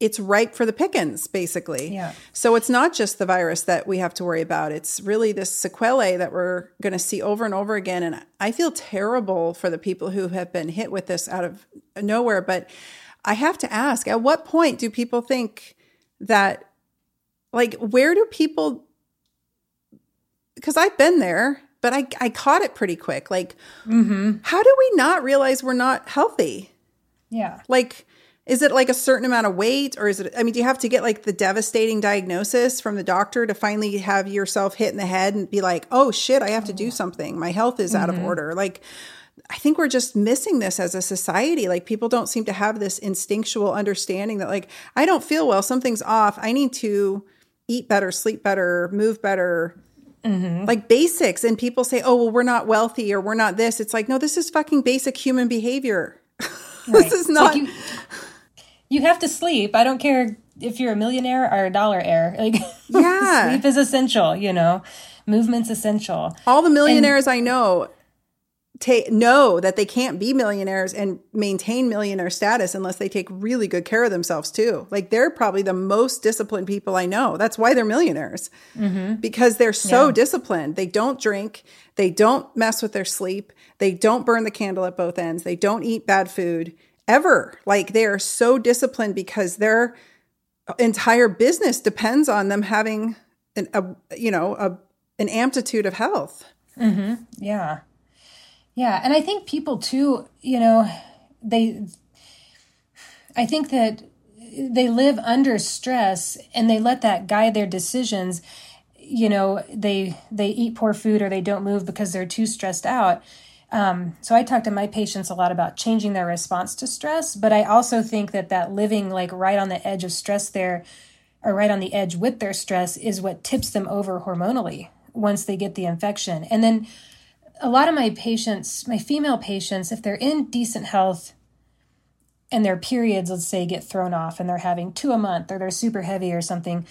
it's ripe for the pickings, basically. Yeah. So it's not just the virus that we have to worry about. It's really this sequelae that we're going to see over and over again. And I feel terrible for the people who have been hit with this out of nowhere. But I have to ask at what point do people think that, like, where do people, because I've been there, but I, I caught it pretty quick. Like, mm-hmm. how do we not realize we're not healthy? yeah like is it like a certain amount of weight or is it i mean do you have to get like the devastating diagnosis from the doctor to finally have yourself hit in the head and be like oh shit i have to do mm-hmm. something. My health is out of mm-hmm. order. Like i think we're just missing this as a society. Like people don't seem to have this instinctual understanding that like i don't feel well. Something's off. I need to eat better sleep better move better. Mm-hmm. Like basics. And people say oh well we're not wealthy or we're not this. It's like no this is fucking basic human behavior. Right. this is It's like not you, you have to sleep. I don't care if you're a millionaire or a dollar heir. Like Yeah. sleep is essential, you know. Movement's essential. all the millionaires I know ta- know that they can't be millionaires and maintain millionaire status unless they take really good care of themselves too. Like they're probably the most disciplined people I know. That's why they're millionaires mm-hmm. because they're so Yeah. disciplined. They don't drink, they don't mess with their sleep, they don't burn the candle at both ends, they don't eat bad food ever. Like they are so disciplined because they're entire business depends on them having an, a you know a an amplitude of health. Mm-hmm. Yeah, yeah, and I think people too. You know, they. I think that they live under stress and they let that guide their decisions you know they they eat poor food or they don't move because they're too stressed out um, so i talk to my patients a lot about changing their response to stress but i also think that that living like right on the edge of stress there or right on the edge with their stress is what tips them over hormonally once they get the infection. And then a lot of my patients my female patients if they're in decent health and their periods let's say get thrown off and they're having two a month or they're super heavy or something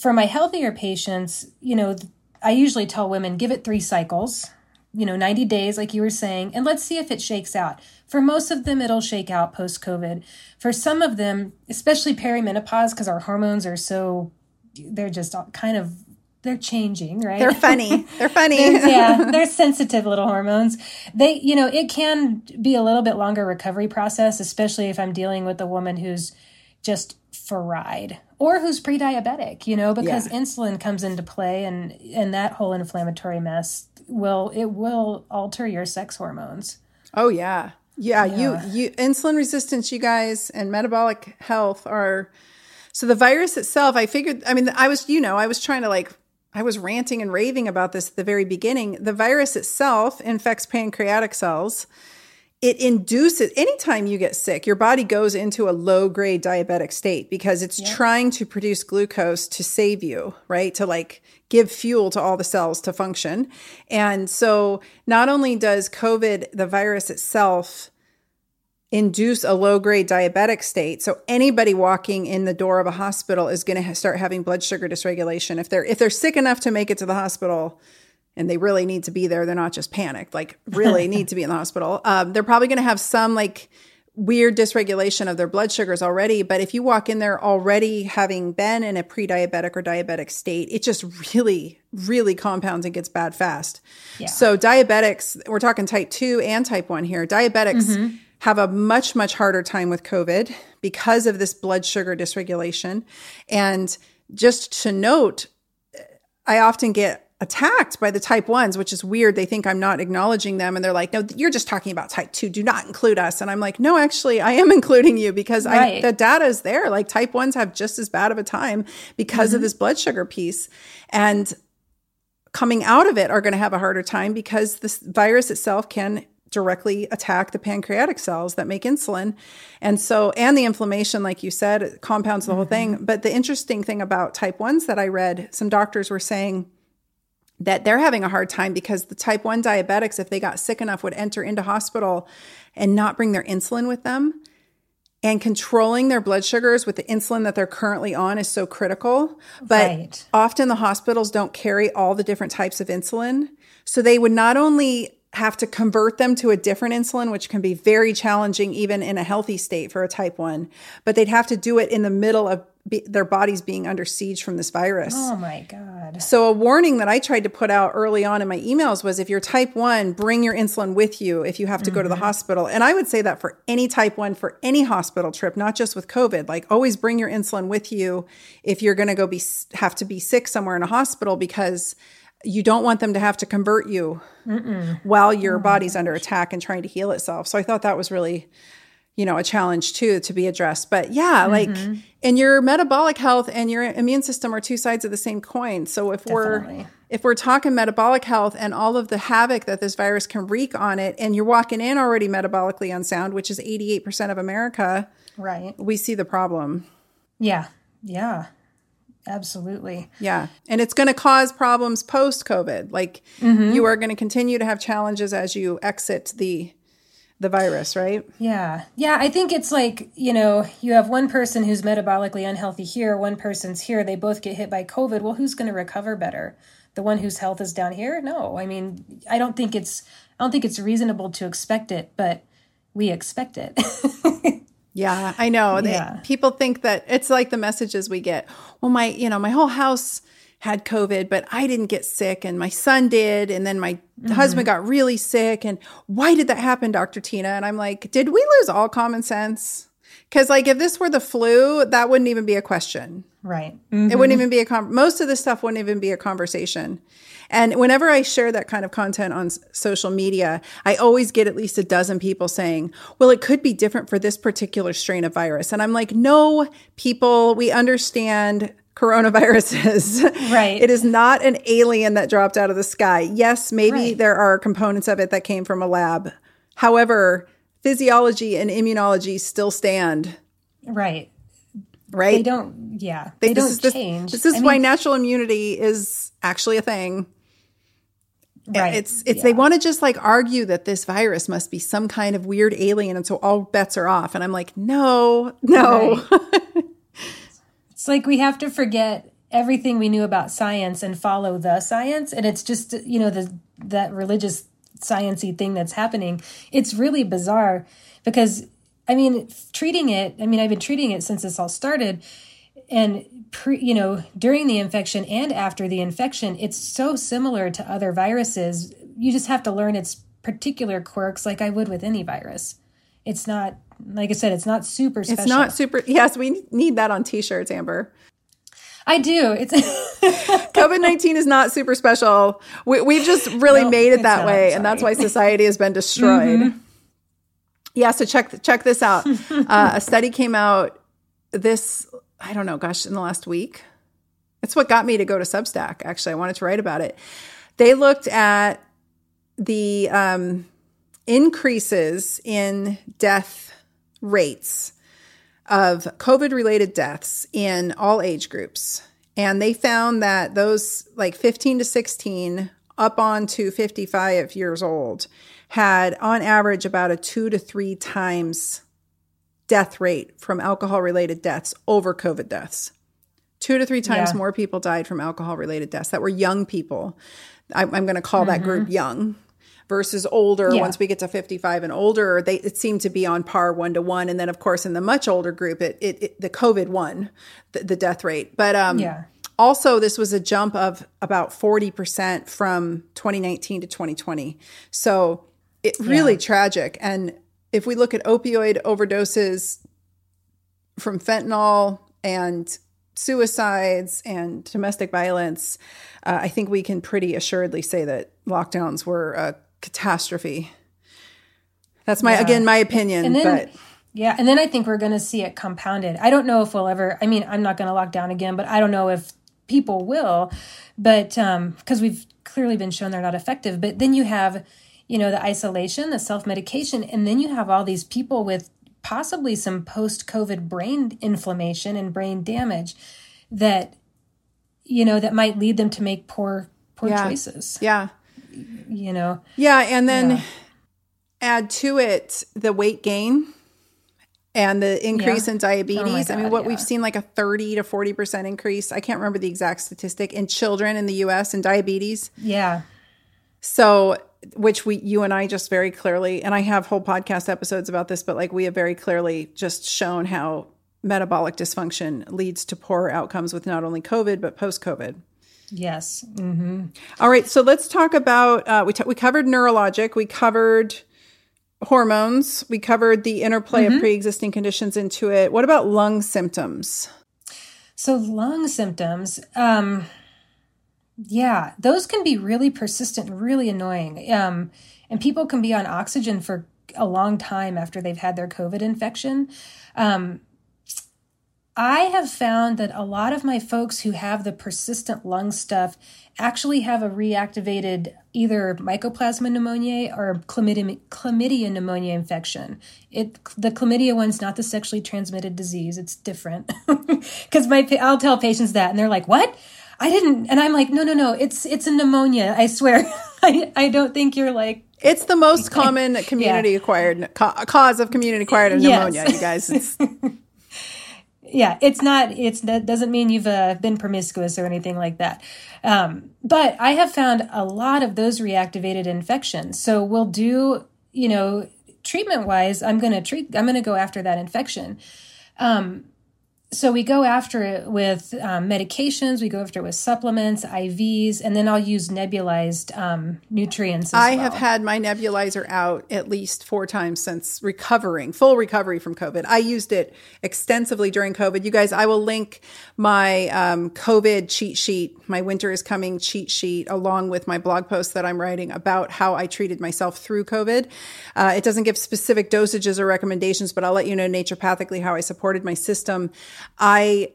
for my healthier patients, you know, I usually tell women give it three cycles, you know, 90 days, like you were saying, and let's see if it shakes out. For most of them, it'll shake out post COVID. For some of them, especially perimenopause, because our hormones are so, they're just kind of they're changing, right? They're funny. They're funny. they're, yeah, they're sensitive little hormones. They, you know, it can be a little bit longer recovery process, especially if I'm dealing with a woman who's just fried or who's pre-diabetic you know because yeah. insulin comes into play and and that whole inflammatory mess will it will alter your sex hormones oh yeah yeah, yeah. you you insulin resistance you guys and metabolic health are so the virus itself i figured i mean i was you know i was trying to like I was ranting and raving about this at the very beginning. The virus itself infects pancreatic cells it induces anytime you get sick your body goes into a low grade diabetic state because it's yeah. trying to produce glucose to save you right? To like give fuel to all the cells to function. And so not only does covid the virus itself induce a low grade diabetic state so anybody walking in the door of a hospital is going to start having blood sugar dysregulation. If they're if they're sick enough to make it to the hospital and they really need to be there. They're not just panicked, like really need to be in the hospital. Um, they're probably going to have some like weird dysregulation of their blood sugars already. But if you walk in there already having been in a pre diabetic or diabetic state, it just really, really compounds and gets bad fast. Yeah. So, diabetics, we're talking type 2 and type 1 here, diabetics. Mm-hmm. Have a much, much harder time with COVID because of this blood sugar dysregulation. And just to note, I often get attacked by the type ones, which is weird. They think I'm not acknowledging them. And they're like, no, you're just talking about type two. Do not include us. And I'm like, no, actually, I am including you because right. I, the data is there. Like type ones have just as bad of a time because mm-hmm. of this blood sugar piece. And coming out of it are going to have a harder time because the virus itself can directly attack the pancreatic cells that make insulin. And so, and the inflammation, like you said, compounds the mm-hmm. whole thing. But the interesting thing about type ones that I read, some doctors were saying, that they're having a hard time because the type 1 diabetics if they got sick enough would enter into hospital and not bring their insulin with them and controlling their blood sugars with the insulin that they're currently on is so critical but right. often the hospitals don't carry all the different types of insulin so they would not only have to convert them to a different insulin, which can be very challenging even in a healthy state for a type 1. But they'd have to do it in the middle of be, their bodies being under siege from this virus. Oh my God. So, a warning that I tried to put out early on in my emails was if you're type 1, bring your insulin with you if you have to mm-hmm. go to the mm-hmm. hospital. And I would say that for any type 1, for any hospital trip, not just with COVID. Like, always bring your insulin with you if you're going to go be have to be sick somewhere in a hospital because you don't want them to have to convert you Mm-mm. while your oh body's under attack and trying to heal itself. So I thought that was really, you know, a challenge too to be addressed. But yeah, mm-hmm. like in your metabolic health and your immune system are two sides of the same coin. So if Definitely. we're if we're talking metabolic health and all of the havoc that this virus can wreak on it, and you're walking in already metabolically unsound, which is 88% of America, right? We see the problem. Yeah. Yeah. Absolutely. Yeah. And it's going to cause problems post COVID. Like mm-hmm. you are going to continue to have challenges as you exit the the virus, right? Yeah. Yeah, I think it's like, you know, you have one person who's metabolically unhealthy here, one person's here, they both get hit by COVID. Well, who's going to recover better? The one whose health is down here? No. I mean, I don't think it's I don't think it's reasonable to expect it, but we expect it. Yeah, I know. Yeah. They, people think that it's like the messages we get. Well, my, you know, my whole house had COVID, but I didn't get sick and my son did. And then my mm-hmm. husband got really sick. And why did that happen, Dr. Tyna? And I'm like, did we lose all common sense? Because, like, if this were the flu, that wouldn't even be a question. Right. It wouldn't even be a con- most of this stuff wouldn't even be a conversation. And whenever I share that kind of content on s- social media, I always get at least a dozen people saying, "Well, it could be different for this particular strain of virus." And I'm like, "No, people, we understand coronaviruses. Right. it is not an alien that dropped out of the sky. Yes, maybe Right. there are components of it that came from a lab. However, physiology and immunology still stand, Right. right? They don't. Yeah. They, this don't this- change. This, is I why mean, natural immunity is actually a thing. right. It's it's yeah. they want to just like argue that this virus must be some kind of weird alien, and so all bets are off. And I'm like, no, no, It's like we have to forget everything we knew about science and follow the science, and it's just you know the that religious sciency thing that's happening. It's really bizarre because I mean treating it. I mean I've been treating it since this all started, and pre, you know during the infection and after the infection, it's so similar to other viruses. You just have to learn its particular quirks, like I would with any virus. It's not like I said. It's not super special. it's not super. Yes, we need that on t-shirts, Amber. I do. It's COVID nineteen is not super special. We, we've just really No, made it that not, way, and that's why society has been destroyed. Yeah, so check check this out. uh, a study came out this I don't know, gosh, in the last week. It's what got me to go to Substack. Actually, I wanted to write about it. They looked at the um, increases in death rates of COVID related deaths in all age groups. And they found that those like 15 to 16 up on to 55 years old had on average about a two to three times death rate from alcohol related deaths over COVID deaths. Two to three times Yeah. more people died from alcohol related deaths that were young people. I'm, I'm going to call that mm-hmm. group young versus older. Yeah. Once we get to 55 and older, they it seemed to be on par one to one. And then, of course, in the much older group, it, it, it the COVID one, the, the death rate. But um, Yeah. also, this was a jump of about 40% from 2019 to 2020. So it really tragic. And if we look at opioid overdoses from fentanyl and suicides and domestic violence, uh, I think we can pretty assuredly say that lockdowns were a catastrophe. That's my Yeah. again my opinion, then- but Yeah, and then I think we're going to see it compounded. I don't know if we'll ever. I mean, I'm not going to lock down again, but I don't know if people will. But um, because we've clearly been shown they're not effective. But then you have, you know, the isolation, the self medication, and then you have all these people with possibly some post COVID brain inflammation and brain damage that, you know, that might lead them to make poor poor Yeah. choices. yeah. You know, Yeah, and then Yeah. add to it the weight gain and the increase Yeah. in oh diabetes. I mean, what yeah. we've seen like a 30 to 40% increase. I can't remember the exact statistic in children in the US in diabetes. yeah, So, which we, you and I just very clearly, and I have whole podcast episodes about this, but like we have very clearly just shown how metabolic dysfunction leads to poor outcomes with not only COVID, but post COVID. Yes, hmm All right, so let's talk about uh, we t- we covered neurologic, we covered hormones, we covered the interplay of pre-existing conditions into it. What about lung symptoms? So lung symptoms, um, yeah, those can be really persistent, and really annoying. Um, and people can be on oxygen for a long time after they've had their COVID infection. Um, I have found that a lot of my folks who have the persistent lung stuff actually have a reactivated either mycoplasma pneumonia or chlamydia, chlamydia pneumonia infection. It the chlamydia one's not the sexually transmitted disease; it's different. Because my I'll tell patients that, and they're like, "What? I didn't." And I'm like, "No, no, no. It's it's a pneumonia. I swear. I I don't think you're like It's the most common community acquired ca- cause of community acquired Yes. pneumonia, you guys. Yeah it's not it's that doesn't mean you've uh, been promiscuous or anything like that. Um, but i have found a lot of those reactivated infections. So we'll do you know treatment wise i'm going to treat i'm going to go after that infection. Um, so we go after it with um, medications, we go after it with supplements, IVs, and then I'll use nebulized um, nutrients. I well. have had my nebulizer out at least four times since recovering, full recovery from COVID. I used it extensively during COVID. You guys, I will link my um, COVID cheat sheet, my winter is coming cheat sheet, along with my blog post that I'm writing about how I treated myself through COVID. Uh, it doesn't give specific dosages or recommendations, but I'll let you know naturopathically how I supported my system. I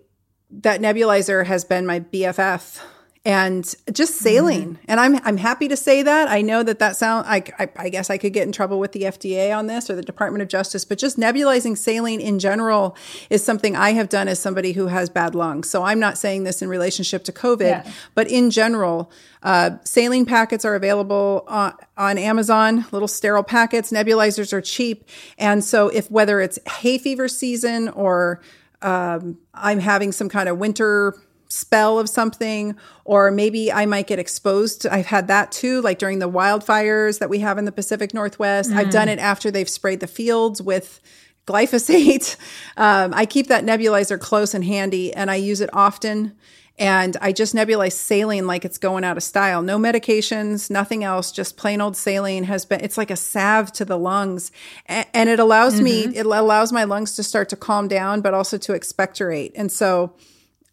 that nebulizer has been my BFF and just saline. Mm-hmm. And I'm I'm happy to say that. I know that that sound I, I, I guess I could get in trouble with the FDA on this or the Department of Justice, but just nebulizing saline in general is something I have done as somebody who has bad lungs. So I'm not saying this in relationship to COVID, yeah. but in general, uh, saline packets are available on, on Amazon, little sterile packets. Nebulizers are cheap, and so if whether it's hay fever season or um, I'm having some kind of winter spell of something, or maybe I might get exposed. I've had that too, like during the wildfires that we have in the Pacific Northwest. Mm. I've done it after they've sprayed the fields with glyphosate. Um, I keep that nebulizer close and handy, and I use it often. And I just nebulize saline like it's going out of style. No medications, nothing else, just plain old saline has been, it's like a salve to the lungs. And, it allows mm-hmm. me, it allows my lungs to start to calm down, but also to expectorate. And so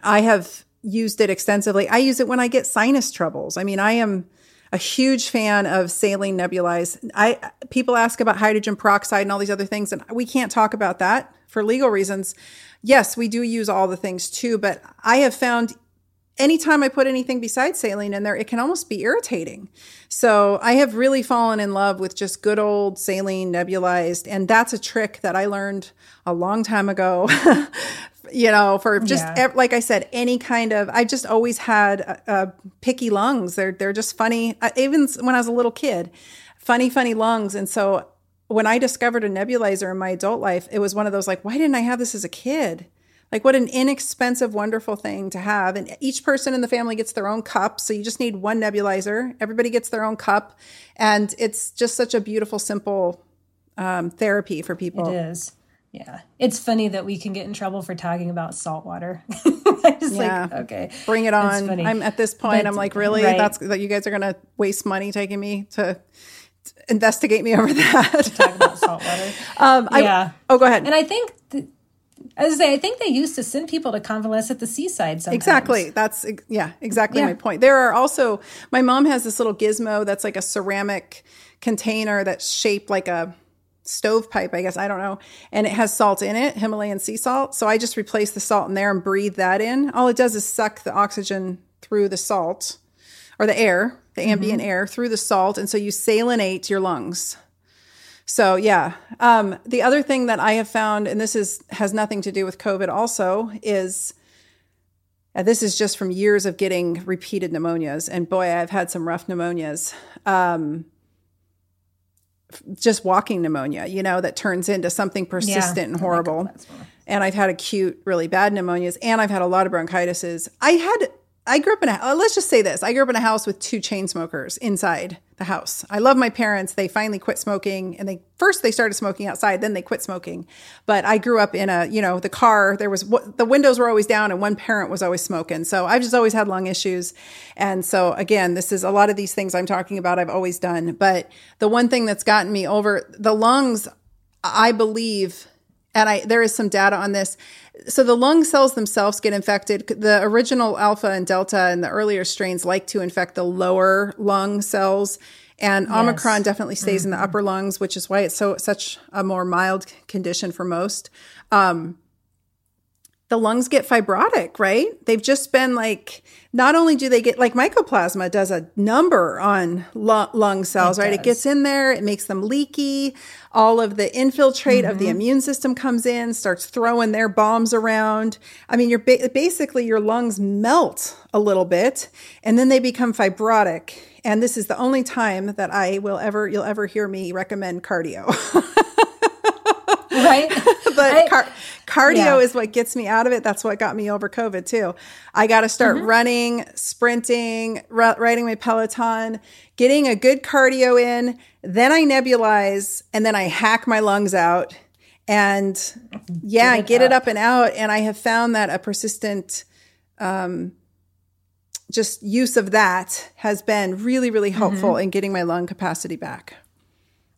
I have used it extensively. I use it when I get sinus troubles. I mean, I am a huge fan of saline nebulized. I people ask about hydrogen peroxide and all these other things, and we can't talk about that for legal reasons. Yes, we do use all the things too, but I have found anytime I put anything besides saline in there, it can almost be irritating. So I have really fallen in love with just good old saline nebulized. And that's a trick that I learned a long time ago. you know, for just yeah. like I said, any kind of. I just always had uh, uh, picky lungs. They're they're just funny. Uh, even when I was a little kid, funny funny lungs. And so when I discovered a nebulizer in my adult life, it was one of those like, why didn't I have this as a kid? Like, what an inexpensive, wonderful thing to have. And each person in the family gets their own cup. So you just need one nebulizer. Everybody gets their own cup. And it's just such a beautiful, simple um, therapy for people. It is. Yeah. It's funny that we can get in trouble for talking about salt water. I just yeah. like, okay. Bring it on. I'm at this point, but, I'm like, really? Right. That's that you guys are going to waste money taking me to investigate me over that. to talk about salt water. Um, yeah. I, oh, go ahead. And I think th- as I say, I think they used to send people to convalesce at the seaside sometimes. Exactly. That's yeah, exactly yeah. my point. There are also my mom has this little gizmo that's like a ceramic container that's shaped like a stovepipe, I guess, I don't know, and it has salt in it, Himalayan sea salt. So I just replace the salt in there and breathe that in. All it does is suck the oxygen through the salt or the air, the ambient mm-hmm. air through the salt, and so you salinate your lungs. So yeah, um, the other thing that I have found, and this is has nothing to do with COVID, also is. Uh, this is just from years of getting repeated pneumonias, and boy, I've had some rough pneumonias. Um, just walking pneumonia, you know, that turns into something persistent yeah, and horrible. And I've had acute, really bad pneumonias, and I've had a lot of bronchitises. I had I grew up in a, uh, let's just say this. I grew up in a house with two chain smokers inside the house. I love my parents. They finally quit smoking and they first they started smoking outside, then they quit smoking. But I grew up in a, you know, the car, there was the windows were always down and one parent was always smoking. So I've just always had lung issues. And so again, this is a lot of these things I'm talking about I've always done, but the one thing that's gotten me over the lungs I believe and I there is some data on this so the lung cells themselves get infected. The original alpha and delta and the earlier strains like to infect the lower lung cells. And yes. Omicron definitely stays mm-hmm. in the mm-hmm. upper lungs, which is why it's so such a more mild condition for most. Um, the lungs get fibrotic, right? They've just been like, not only do they get like mycoplasma does a number on lung cells, it right? Does. It gets in there, it makes them leaky. All of the infiltrate mm-hmm. of the mm-hmm. immune system comes in, starts throwing their bombs around. I mean, you're ba- basically your lungs melt a little bit and then they become fibrotic. And this is the only time that I will ever, you'll ever hear me recommend cardio. right? but I, car- cardio yeah. is what gets me out of it. That's what got me over COVID too. I got to start mm-hmm. running, sprinting, r- riding my Peloton, getting a good cardio in. Then I nebulize and then I hack my lungs out. and yeah, get it, get it up and out. And I have found that a persistent, um, just use of that has been really, really helpful mm-hmm. in getting my lung capacity back.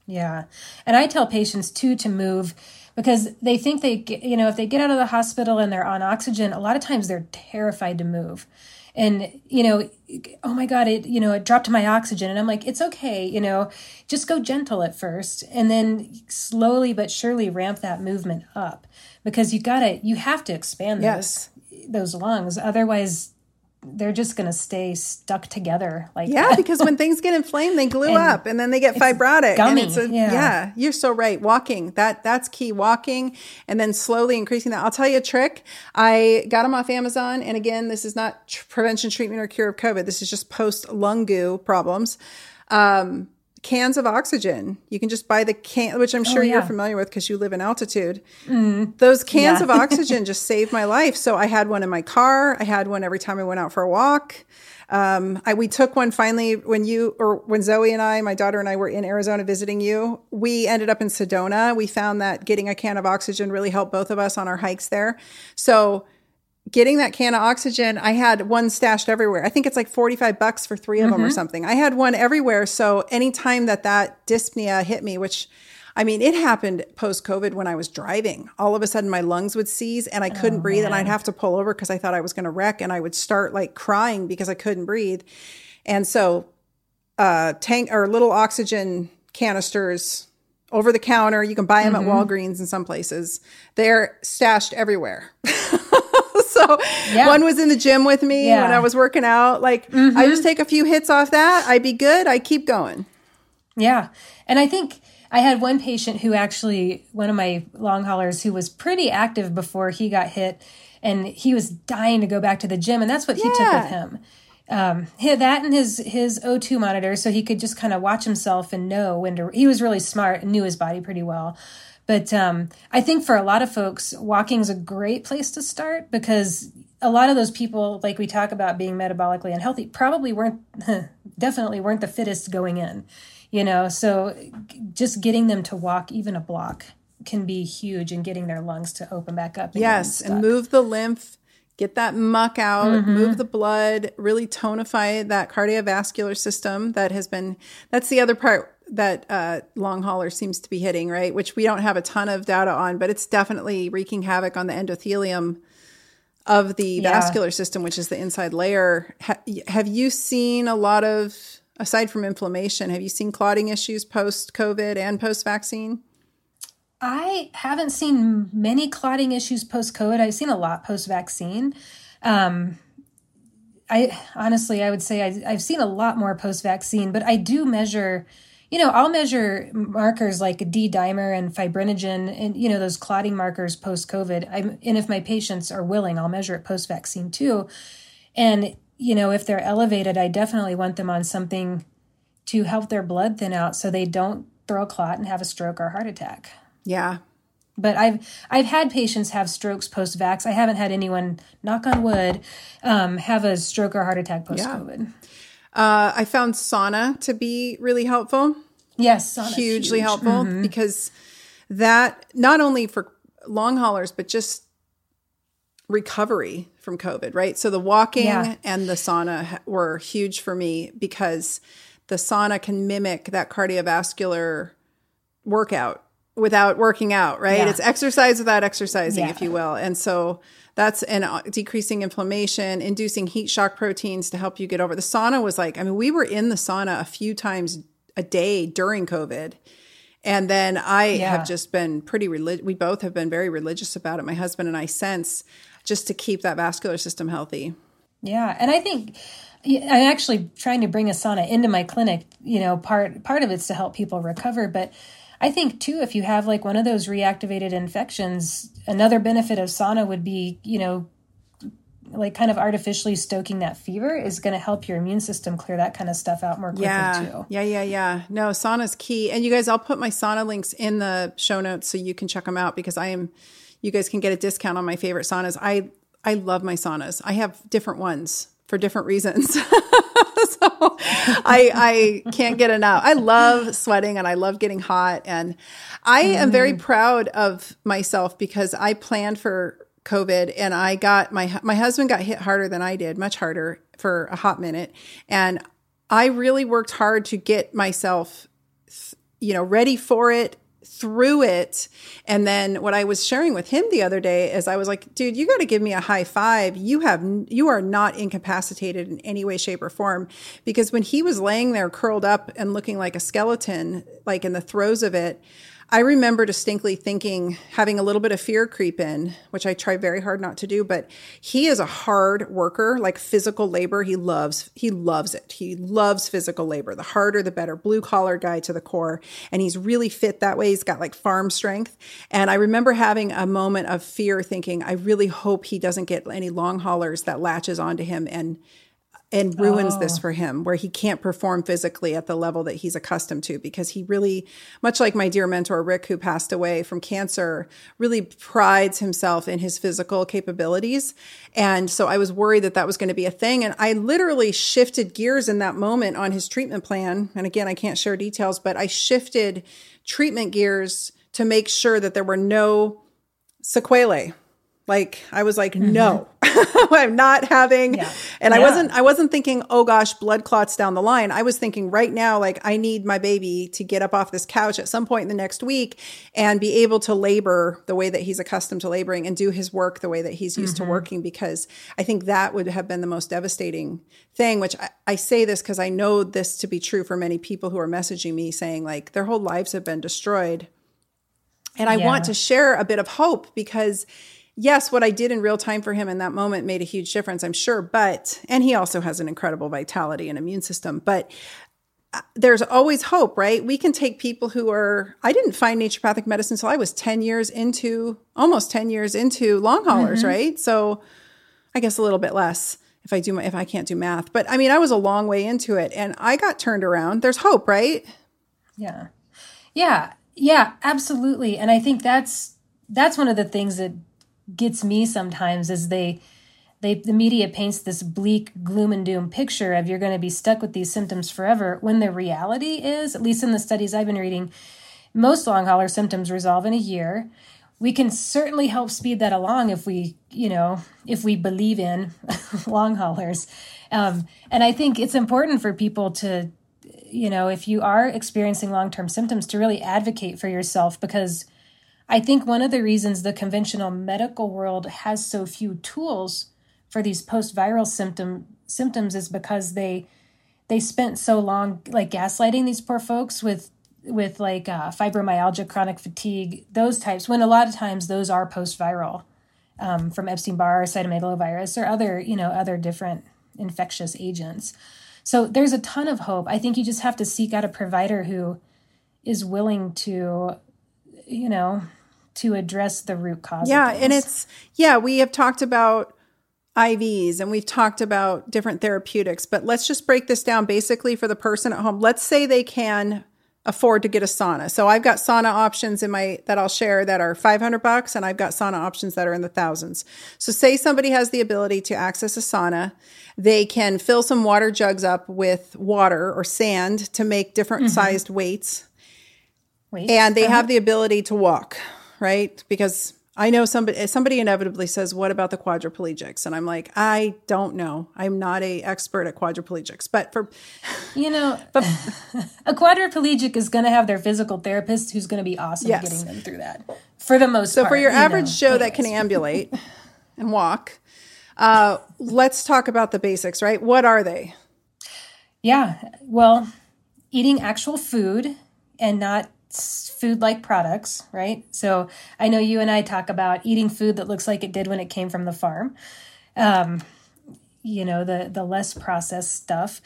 Yeah. And I tell patients too to move because they think they, get, you know, if they get out of the hospital and they're on oxygen, a lot of times they're terrified to move. And, you know, oh my God, it, you know, it dropped my oxygen. And I'm like, it's okay, you know, just go gentle at first and then slowly but surely ramp that movement up because you gotta, you have to expand yes. those, those lungs. Otherwise, they're just going to stay stuck together like yeah because when things get inflamed they glue up and then they get fibrotic gummy. and it's a, yeah. yeah you're so right walking that that's key walking and then slowly increasing that i'll tell you a trick i got them off amazon and again this is not tr- prevention treatment or cure of covid this is just post lung goo problems um, cans of oxygen. You can just buy the can, which I'm sure oh, yeah. you're familiar with because you live in altitude. Mm. Those cans yeah. of oxygen just saved my life. So I had one in my car. I had one every time I went out for a walk. Um, I, we took one finally when you or when Zoe and I, my daughter and I were in Arizona visiting you. We ended up in Sedona. We found that getting a can of oxygen really helped both of us on our hikes there. So getting that can of oxygen, I had one stashed everywhere. I think it's like 45 bucks for 3 of mm-hmm. them or something. I had one everywhere. So anytime that that dyspnea hit me, which I mean, it happened post COVID when I was driving. All of a sudden, my lungs would seize and I couldn't oh, breathe, man. and I'd have to pull over because I thought I was going to wreck, and I would start like crying because I couldn't breathe. And so, uh, tank or little oxygen canisters over the counter. You can buy them mm-hmm. at Walgreens in some places. They're stashed everywhere. so yeah. one was in the gym with me yeah. when I was working out. Like mm-hmm. I just take a few hits off that, I'd be good. I keep going. Yeah. And I think I had one patient who actually, one of my long haulers who was pretty active before he got hit and he was dying to go back to the gym. And that's what he took with him. Um, that and his, his O2 monitor. So he could just kind of watch himself and know when to, he was really smart and knew his body pretty well. But um, I think for a lot of folks, walking is a great place to start because a lot of those people, like we talk about being metabolically unhealthy, probably weren't, definitely weren't the fittest going in, you know? So just getting them to walk even a block can be huge in getting their lungs to open back up. yes, and move the lymph, get that muck out, mm-hmm. move the blood, really tonify that cardiovascular system that has been, that's the other part that uh, long hauler seems to be hitting, right? Which we don't have a ton of data on, but it's definitely wreaking havoc on the endothelium of the yeah. vascular system, which is the inside layer. Ha- have you seen a lot of, aside from inflammation, have you seen clotting issues post COVID and post vaccine? I haven't seen many clotting issues post COVID. I've seen a lot post vaccine. Um, I honestly, I would say I, I've seen a lot more post vaccine, but I do measure you know, I'll measure markers like D dimer and fibrinogen and, you know, those clotting markers post COVID. And if my patients are willing, I'll measure it post vaccine too. And, you know, if they're elevated, I definitely want them on something to help their blood thin out so they don't throw a clot and have a stroke or heart attack. Yeah. But I've I've had patients have strokes post vax. I haven't had anyone, knock on wood, um, have a stroke or heart attack post COVID. Yeah. Uh, I found sauna to be really helpful. Yes, hugely huge. helpful mm-hmm. because that not only for long haulers but just recovery from COVID, right? So the walking yeah. and the sauna were huge for me because the sauna can mimic that cardiovascular workout without working out, right? Yeah. It's exercise without exercising, yeah. if you will. And so that's and uh, decreasing inflammation, inducing heat shock proteins to help you get over. The sauna was like, I mean, we were in the sauna a few times a day during COVID. And then I yeah. have just been pretty religious. We both have been very religious about it. My husband and I sense just to keep that vascular system healthy. Yeah. And I think I'm actually trying to bring a sauna into my clinic. You know, part part of it's to help people recover, but I think too, if you have like one of those reactivated infections, another benefit of sauna would be, you know, like kind of artificially stoking that fever is going to help your immune system clear that kind of stuff out more quickly yeah. too. Yeah, yeah, yeah. No, sauna's key. And you guys, I'll put my sauna links in the show notes so you can check them out because I am, you guys can get a discount on my favorite saunas. I, I love my saunas. I have different ones for different reasons. so I I can't get enough. I love sweating and I love getting hot and I mm. am very proud of myself because I planned for COVID and I got my my husband got hit harder than I did, much harder for a hot minute and I really worked hard to get myself you know ready for it through it. And then what I was sharing with him the other day is I was like, dude, you got to give me a high five. You have, you are not incapacitated in any way, shape, or form. Because when he was laying there curled up and looking like a skeleton, like in the throes of it, I remember distinctly thinking, having a little bit of fear creep in, which I try very hard not to do, but he is a hard worker, like physical labor. He loves, he loves it. He loves physical labor. The harder, the better. Blue collar guy to the core. And he's really fit that way. He's got like farm strength. And I remember having a moment of fear thinking, I really hope he doesn't get any long haulers that latches onto him and and ruins oh. this for him where he can't perform physically at the level that he's accustomed to because he really much like my dear mentor Rick who passed away from cancer really prides himself in his physical capabilities. And so I was worried that that was going to be a thing. And I literally shifted gears in that moment on his treatment plan. And again I can't share details but I shifted treatment gears to make sure that there were no sequelae like I was like, mm-hmm. no, I'm not having. Yeah. And yeah. I wasn't, I wasn't thinking, oh gosh, blood clots down the line. I was thinking right now, like I need my baby to get up off this couch at some point in the next week and be able to labor the way that he's accustomed to laboring and do his work the way that he's used mm-hmm. to working. Because I think that would have been the most devastating thing, which I, I say this because I know this to be true for many people who are messaging me saying like their whole lives have been destroyed. And I yeah. want to share a bit of hope because yes, what I did in real time for him in that moment made a huge difference, I'm sure. But, and he also has an incredible vitality and immune system. But uh, there's always hope, right? We can take people who are, I didn't find naturopathic medicine until I was 10 years into, almost 10 years into long haulers, mm-hmm. right? So I guess a little bit less if I do my, if I can't do math. But I mean, I was a long way into it and I got turned around. There's hope, right? Yeah. Yeah. Yeah, absolutely. And I think that's, that's one of the things that gets me sometimes is they they the media paints this bleak gloom and doom picture of you're going to be stuck with these symptoms forever when the reality is at least in the studies I've been reading most long hauler symptoms resolve in a year. We can certainly help speed that along if we you know if we believe in long haulers. Um, and i think it's important for people to you know if you are experiencing long-term symptoms to really advocate for yourself because I think one of the reasons the conventional medical world has so few tools for these post-viral symptom symptoms is because they they spent so long like gaslighting these poor folks with with like uh, fibromyalgia, chronic fatigue, those types. When a lot of times those are post-viral um, from Epstein-Barr, cytomegalovirus, or other you know other different infectious agents. So there's a ton of hope. I think you just have to seek out a provider who is willing to, you know, to address the root cause. Yeah, and it's yeah, we have talked about IVs and we've talked about different therapeutics, but let's just break this down basically for the person at home. Let's say they can afford to get a sauna. So I've got sauna options in my that I'll share that are 500 bucks and I've got sauna options that are in the thousands. So say somebody has the ability to access a sauna, they can fill some water jugs up with water or sand to make different mm-hmm. sized weights. Weights? And they uh-huh. have the ability to walk right? Because I know somebody somebody inevitably says, "What about the quadriplegics?" And I'm like, I don't know. I'm not a expert at quadriplegics, but for you know, but a quadriplegic is going to have their physical therapist who's going to be awesome yes. getting them through that. For the most so part, for your average know. Joe Anyways. that can ambulate and walk, uh, let's talk about the basics, right? What are they? Yeah, well, eating actual food and not food like products, right? So I know you and I talk about eating food that looks like it did when it came from the farm. Um, you know, the the less processed stuff.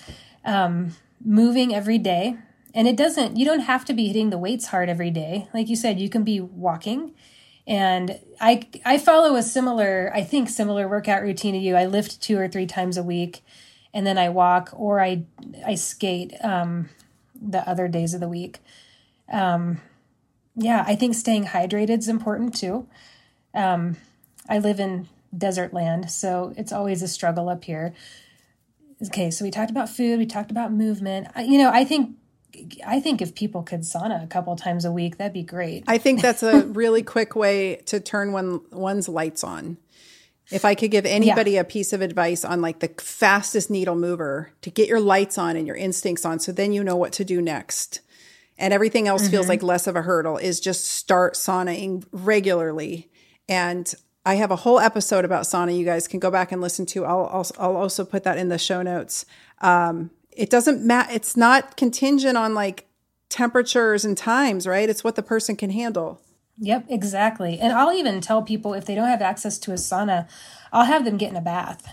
Um, moving every day. And it doesn't you don't have to be hitting the weights hard every day. Like you said, you can be walking. And I I follow a similar, I think similar workout routine to you. I lift two or three times a week and then I walk or I I skate um, the other days of the week. Um, yeah, I think staying hydrated is important too. Um, I live in desert land, so it's always a struggle up here. okay, so we talked about food, we talked about movement. You know, I think I think if people could sauna a couple times a week, that'd be great. I think that's a really quick way to turn one one's lights on. If I could give anybody yeah. a piece of advice on like the fastest needle mover to get your lights on and your instincts on, so then you know what to do next, and everything else mm-hmm. feels like less of a hurdle, is just start saunaing regularly. And I have a whole episode about sauna. You guys can go back and listen to. I'll I'll, I'll also put that in the show notes. Um, it doesn't matter. It's not contingent on like temperatures and times, right? It's what the person can handle. Yep, exactly. And I'll even tell people if they don't have access to a sauna, I'll have them get in a bath.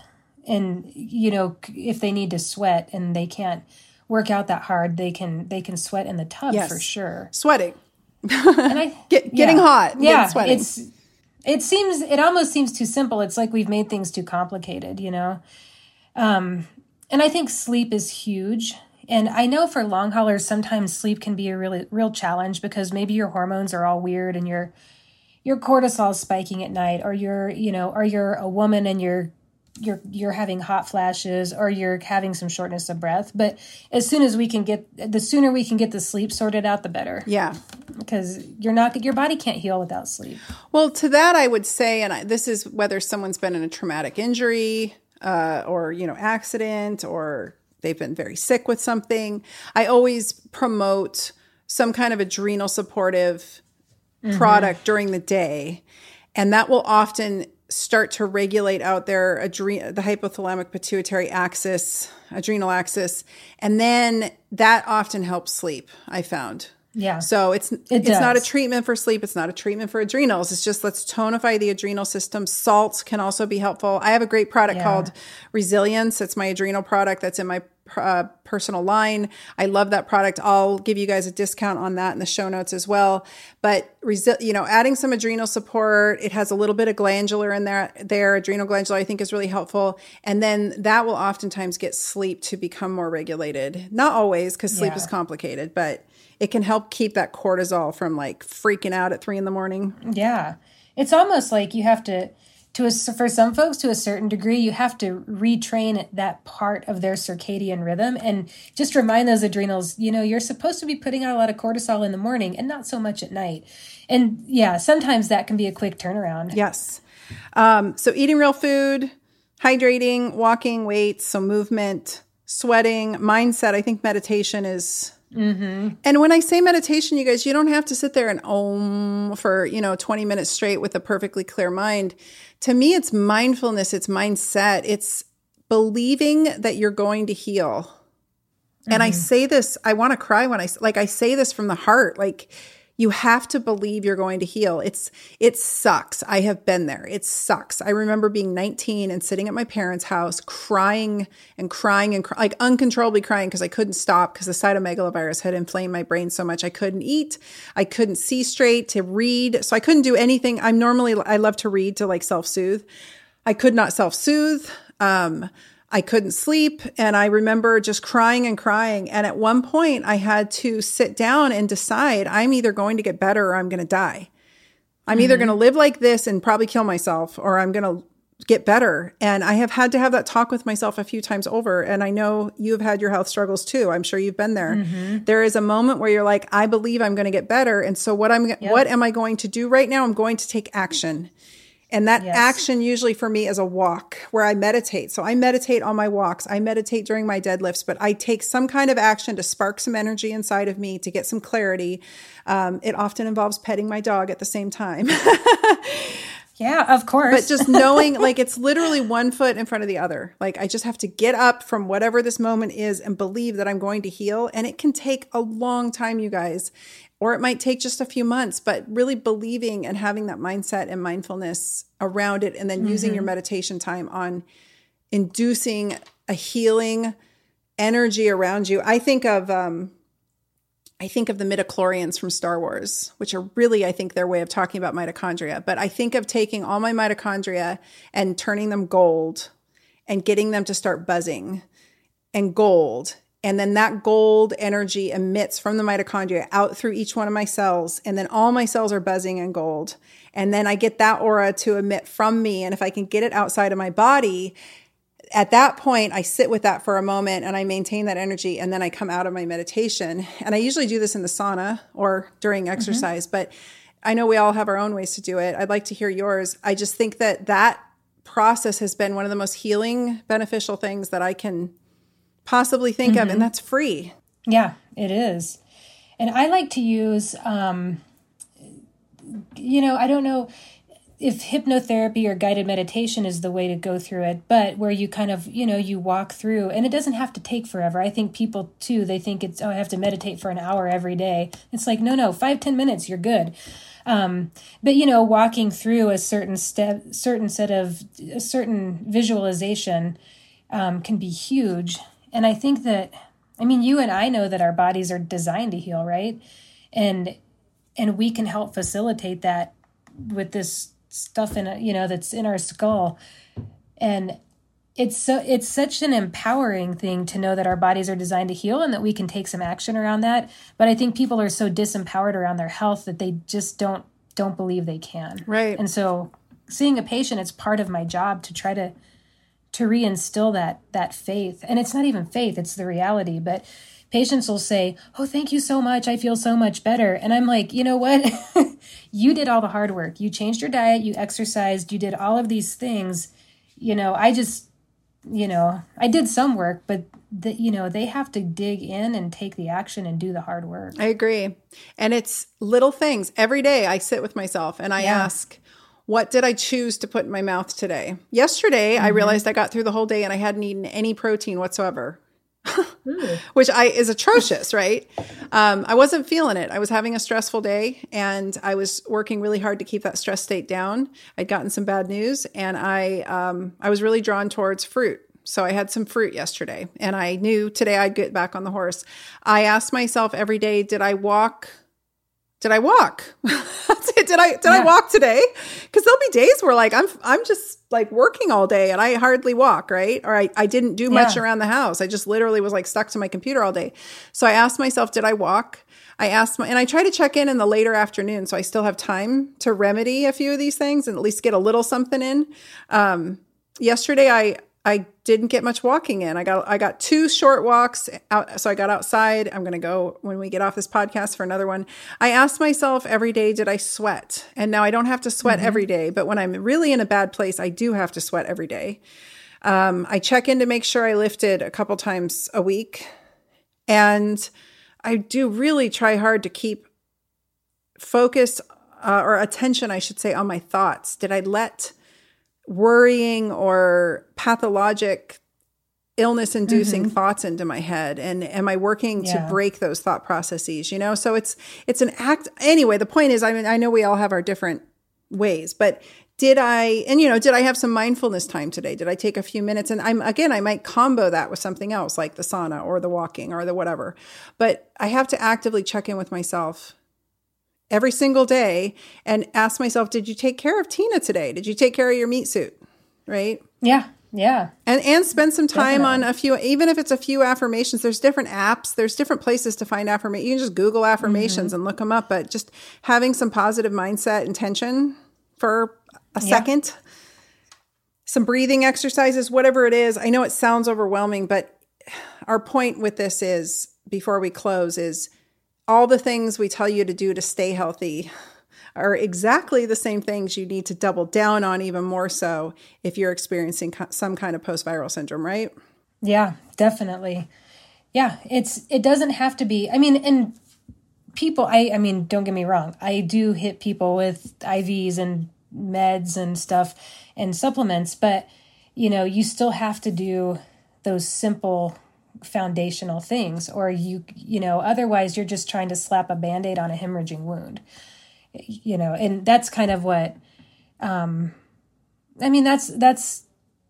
And you know, if they need to sweat and they can't work out that hard, they can they can sweat in the tub yes. for sure. Sweating. and I Get, getting yeah. hot. Yeah, it's it seems it almost seems too simple. It's like we've made things too complicated, you know. Um, and I think sleep is huge. And I know for long haulers, sometimes sleep can be a really real challenge because maybe your hormones are all weird and your your cortisol spiking at night, or you're you know, or you're a woman and you're you're you're having hot flashes or you're having some shortness of breath but as soon as we can get the sooner we can get the sleep sorted out the better. Yeah. Because you're not your body can't heal without sleep. Well to that i would say and I, this is whether someone's been in a traumatic injury uh, or you know accident or they've been very sick with something i always promote some kind of adrenal supportive mm-hmm. product during the day. And that will often start to regulate out their adre- the hypothalamic pituitary axis adrenal axis and then that often helps sleep i found yeah. So it's it it's does. not a treatment for sleep. It's not a treatment for adrenals. It's just let's tonify the adrenal system. Salts can also be helpful. I have a great product yeah. called Resilience. It's my adrenal product that's in my uh, personal line. I love that product. I'll give you guys a discount on that in the show notes as well. But resi- you know, adding some adrenal support, it has a little bit of glandular in there. There, adrenal glandular, I think is really helpful, and then that will oftentimes get sleep to become more regulated. Not always, because sleep yeah. is complicated, but it can help keep that cortisol from like freaking out at three in the morning. Yeah. It's almost like you have to, to a, for some folks to a certain degree, you have to retrain that part of their circadian rhythm and just remind those adrenals, you know, you're supposed to be putting out a lot of cortisol in the morning and not so much at night. And yeah, sometimes that can be a quick turnaround. Yes. Um, so eating real food, hydrating, walking, weights, so movement, sweating, mindset. I think meditation is Mm-hmm. And when I say meditation, you guys, you don't have to sit there and om for, you know, 20 minutes straight with a perfectly clear mind. To me, it's mindfulness, it's mindset, it's believing that you're going to heal. Mm-hmm. And I mm-hmm. say this, I want to cry when I like I say this from the heart. Like you have to believe you're going to heal. It's it sucks. I have been there. It sucks. I remember being 19 and sitting at my parents' house crying and crying and cry, like uncontrollably crying because I couldn't stop because the cytomegalovirus had inflamed my brain so much I couldn't eat, I couldn't see straight to read, so I couldn't do anything. I'm normally I love to read to like self-soothe. I could not self-soothe. Um, I couldn't sleep. And I remember just crying and crying. And at one point, I had to sit down and decide I'm either going to get better or I'm going to die. I'm mm-hmm. either going to live like this and probably kill myself or I'm going to get better. And I have had to have that talk with myself a few times over. And I know you've had your health struggles too. I'm sure you've been there. Mm-hmm. there is a moment where you're like, I believe I'm going to get better. And so what I'm, yep. what am I going to do right now? I'm going to take action. And that yes. action usually for me is a walk where I meditate. So I meditate on my walks. I meditate during my deadlifts, but I take some kind of action to spark some energy inside of me to get some clarity. Um, it often involves petting my dog at the same time. yeah, of course. But just knowing, like, it's literally one foot in front of the other. Like, I just have to get up from whatever this moment is and believe that I'm going to heal. And it can take a long time, you guys or it might take just a few months, but really believing and having that mindset and mindfulness around it, and then mm-hmm. using your mm-hmm. meditation time on inducing a healing energy around you. I think of, um, I think of the midichlorians from Star Wars, which are really, I think, their way of talking about mitochondria. But I think of taking all my mitochondria and turning them gold and getting them to start buzzing and gold and then that gold energy emits from the mitochondria out through each one of my cells. And then all my cells are buzzing in gold. And then I get that aura to emit from me. And if I can get it outside of my body, at that point, I sit with that for a moment and I maintain that energy. And then I come out of my meditation. And I usually do this in the sauna or during mm-hmm. exercise, mm-hmm. but I know we all have our own ways to do it. I'd like to hear yours. I just think that that process has been one of the most healing, beneficial things that I can possibly think mm-hmm. of. And mm-hmm. that's free. Yeah, it is. And I like to use, um, you know, I don't know if hypnotherapy or guided meditation is the way to go through it, but where you kind of, you know, you walk through and it doesn't have to take forever. I think people too, they think it's, oh, I have to meditate for an hour every day. It's like, no, no, five ten minutes, you're good. Um, but you know, walking through a certain step, certain set of, a certain visualization um, can be huge. And I think that, I mean, you and I know that our bodies are designed to heal, right? And, and we can help facilitate that with this stuff in you know that's in our skull. And it's so it's such an empowering thing to know that our bodies are designed to heal and that we can take some action around that. But i think people are so disempowered around their health that they just don't don't believe they can. Right. And so seeing a patient it's part of my job to try to to reinstill that that faith and it's not even faith it's the reality but patients will say, Oh, thank you so much. I feel so much better. And I'm like, you know what? you did all the hard work. You changed your diet, you exercised, you did all of these things. You know, I just, you know, I did some work, but that you know they have to dig in and take the action and do the hard work i agree and it's little things every day i sit with myself and i yeah. ask what did I choose to put in my mouth today? Yesterday, mm-hmm. I realized I got through the whole day and I hadn't eaten any protein whatsoever. which I is atrocious, right? Um, I wasn't feeling it. I was having a stressful day, and I was working really hard to keep that stress state down. I'd gotten some bad news, and I um, I was really drawn towards fruit. So I had some fruit yesterday, and I knew today I'd get back on the horse. I asked myself every day, did I walk did I walk? did I did yeah. I walk today? Because there'll be days where like I'm I'm just like working all day and I hardly walk, right? Or I, I didn't do much yeah. around the house. I just literally was like stuck to my computer all day. So I asked myself, did I walk? I asked my and I try to check in in the later afternoon so I still have time to remedy a few of these things and at least get a little something in. Um, yesterday I I didn't get much walking in. I got I got two short walks out so I got outside. I'm going to go when we get off this podcast for another one. I asked myself every day did I sweat? And now I don't have to sweat mm-hmm. every day, but when I'm really in a bad place, I do have to sweat every day. Um, I check in to make sure I lifted a couple times a week. And I do really try hard to keep focus uh, or attention, I should say, on my thoughts. Did I let worrying or pathologic illness inducing mm-hmm. thoughts into my head and am i working yeah. to break those thought processes you know so it's it's an act anyway the point is i mean i know we all have our different ways but did i and you know did i have some mindfulness time today did i take a few minutes and i'm again i might combo that with something else like the sauna or the walking or the whatever but i have to actively check in with myself every single day and ask myself, did you take care of Tyna today? Did you take care of your meat suit? Right? Yeah. Yeah. And and spend some time Definitely. on a few even if it's a few affirmations. There's different apps, there's different places to find affirmation. You can just Google affirmations mm-hmm. and look them up, but just having some positive mindset intention for a yeah. second. Some breathing exercises, whatever it is. I know it sounds overwhelming, but our point with this is before we close is all the things we tell you to do to stay healthy are exactly the same things you need to double down on even more so if you're experiencing some kind of post-viral syndrome, right? Yeah, definitely. Yeah, it's it doesn't have to be. I mean, and people I I mean, don't get me wrong. I do hit people with IVs and meds and stuff and supplements, but you know, you still have to do those simple foundational things or you you know otherwise you're just trying to slap a band-aid on a hemorrhaging wound. You know and that's kind of what um i mean that's that's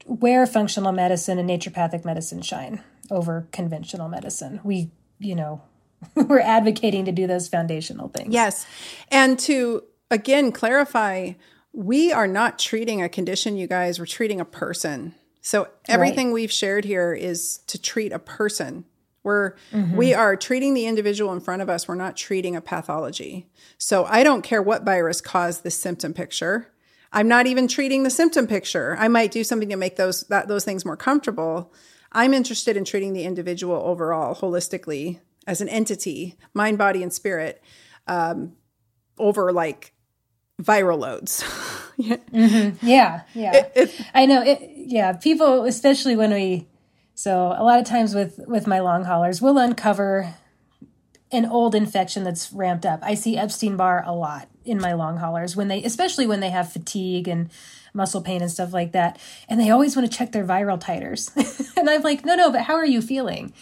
where functional medicine and naturopathic medicine shine over conventional medicine. We you know we're advocating to do those foundational things. Yes. And to again clarify we are not treating a condition you guys we're treating a person so everything right. we've shared here is to treat a person. We're mm-hmm. we are treating the individual in front of us. We're not treating a pathology. So I don't care what virus caused this symptom picture. I'm not even treating the symptom picture. I might do something to make those that those things more comfortable. I'm interested in treating the individual overall, holistically, as an entity, mind, body, and spirit, um, over like viral loads. yeah. Mm-hmm. yeah, yeah. It, it, I know. It, yeah, people, especially when we. So a lot of times with with my long haulers, we'll uncover an old infection that's ramped up. I see Epstein Barr a lot in my long haulers when they, especially when they have fatigue and muscle pain and stuff like that, and they always want to check their viral titers. and I'm like, no, no, but how are you feeling?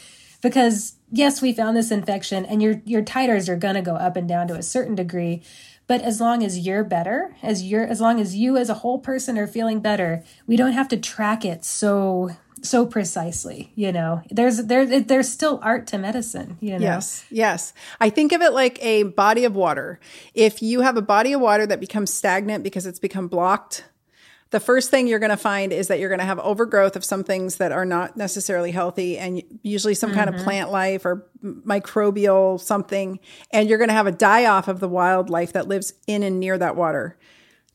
Because yes, we found this infection, and your your titers are gonna go up and down to a certain degree. But as long as you're better, as you're as long as you as a whole person are feeling better, we don't have to track it so so precisely you know? There's there there's still art to medicine you know? Yes yes. I think of it like a body of water. If you have a body of water that becomes stagnant because it's become blocked the first thing you're going to find is that you're going to have overgrowth of some things that are not necessarily healthy and usually some mm-hmm. kind of mm-hmm. plant life or microbial something and you're going to have a die off of the wildlife that lives in and near that water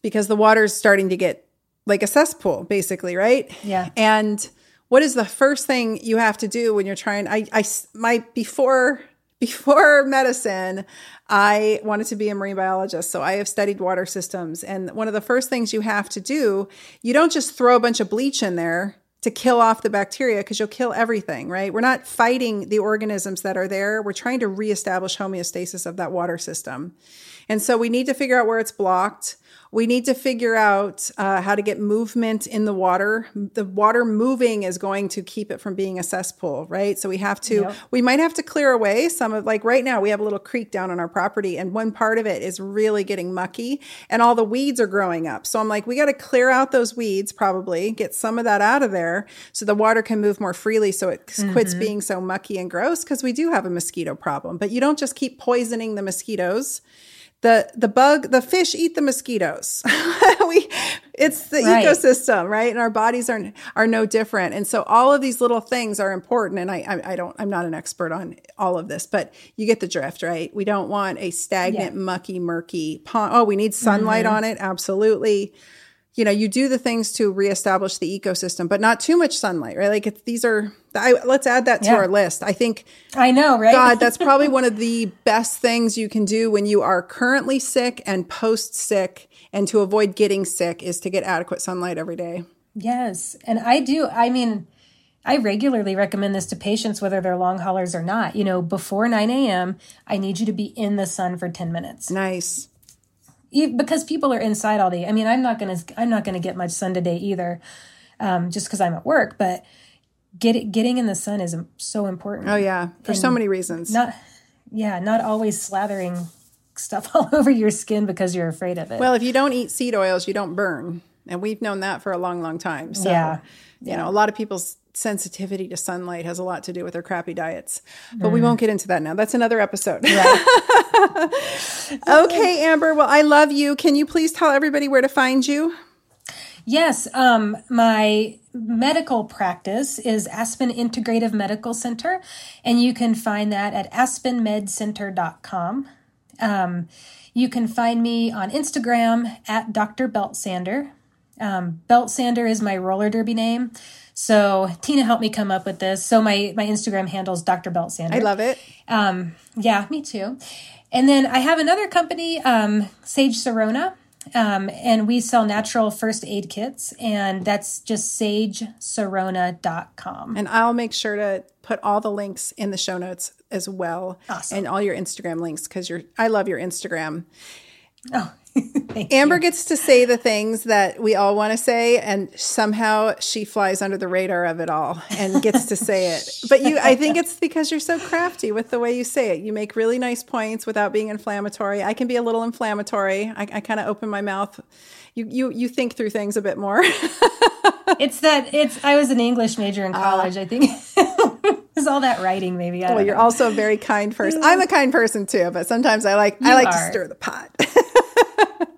because the water is starting to get like a cesspool basically right yeah and what is the first thing you have to do when you're trying i i my before before medicine i wanted to be a marine biologist so i have studied water systems and one of the first things you have to do you don't just throw a bunch of bleach in there to kill off the bacteria because you'll kill everything, right? We're not fighting the organisms that are there. We're trying to reestablish homeostasis of that water system. And so we need to figure out where it's blocked. We need to figure out uh, how to get movement in the water. The water moving is going to keep it from being a cesspool, right? So we have to, yep. we might have to clear away some of, like right now, we have a little creek down on our property, and one part of it is really getting mucky, and all the weeds are growing up. So I'm like, we got to clear out those weeds, probably get some of that out of there so the water can move more freely so it mm-hmm. quits being so mucky and gross because we do have a mosquito problem. But you don't just keep poisoning the mosquitoes the the bug the fish eat the mosquitoes. We it's the right. ecosystem right? And our bodies are are no different. And so all of these little things are important. And I, I, I don't i'm not an expert on all of this but you get the drift right? We don't want a stagnant yeah. mucky murky pond. Oh we need sunlight mm-hmm. on it. Absolutely you know, you do the things to reestablish the ecosystem, but not too much sunlight, right? Like it's, these are, I, let's add that to yeah. our list. I think. I know, right? God, that's probably one of the best things you can do when you are currently sick and post sick, and to avoid getting sick is to get adequate sunlight every day. Yes, and I do. I mean, I regularly recommend this to patients, whether they're long haulers or not. You know, before 9 a.m., I need you to be in the sun for 10 minutes. Nice because people are inside all day. I mean, I'm not gonna I'm not gonna get much sun today either, um, just because I'm at work. But get, getting in the sun is so important. Oh yeah, for and so many reasons. Not yeah, not always slathering stuff all over your skin because you're afraid of it. Well, if you don't eat seed oils, you don't burn, and we've known that for a long, long time. So, yeah, you know, a lot of people's sensitivity to sunlight has a lot to do with their crappy diets. But mm. we won't get into that now. That's another episode. Right. okay, Amber. Well, I love you. Can you please tell everybody where to find you? Yes, um, my medical practice is Aspen Integrative Medical Center, and you can find that at aspenmedcenter.com. Um, you can find me on Instagram at Dr. Beltsander. Um, Beltsander is my roller derby name. So Tyna helped me come up with this. So my my Instagram handle is Dr. Beltsander. I love it. Um, yeah, me too. And then I have another company, um, Sage Sirona, um, and we sell natural first aid kits, and that's just sagesirona.com. And I'll make sure to put all the links in the show notes as well, awesome. and all your Instagram links because you're I love your Instagram. Oh, Amber you. gets to say the things that we all want to say, and somehow she flies under the radar of it all and gets to say it. But you, I think it's because you're so crafty with the way you say it. You make really nice points without being inflammatory. I can be a little inflammatory. I, I kind of open my mouth. You, you, you think through things a bit more. it's that it's. I was an English major in college. Uh, I think. It's all that writing, maybe. I well, you're know. also a very kind person. I'm a kind person too, but sometimes I like you I like are. to stir the pot.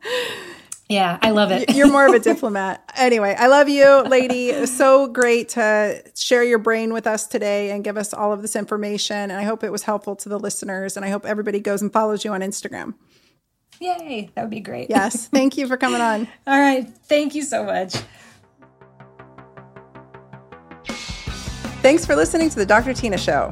Yeah, I love it. You're more of a diplomat. Anyway, I love you, lady. It was so great to share your brain with us today and give us all of this information. And I hope it was helpful to the listeners. And I hope everybody goes and follows you on Instagram. Yay, that would be great. Yes. Thank you for coming on. All right. Thank you so much. Thanks for listening to the Dr. Tyna Show.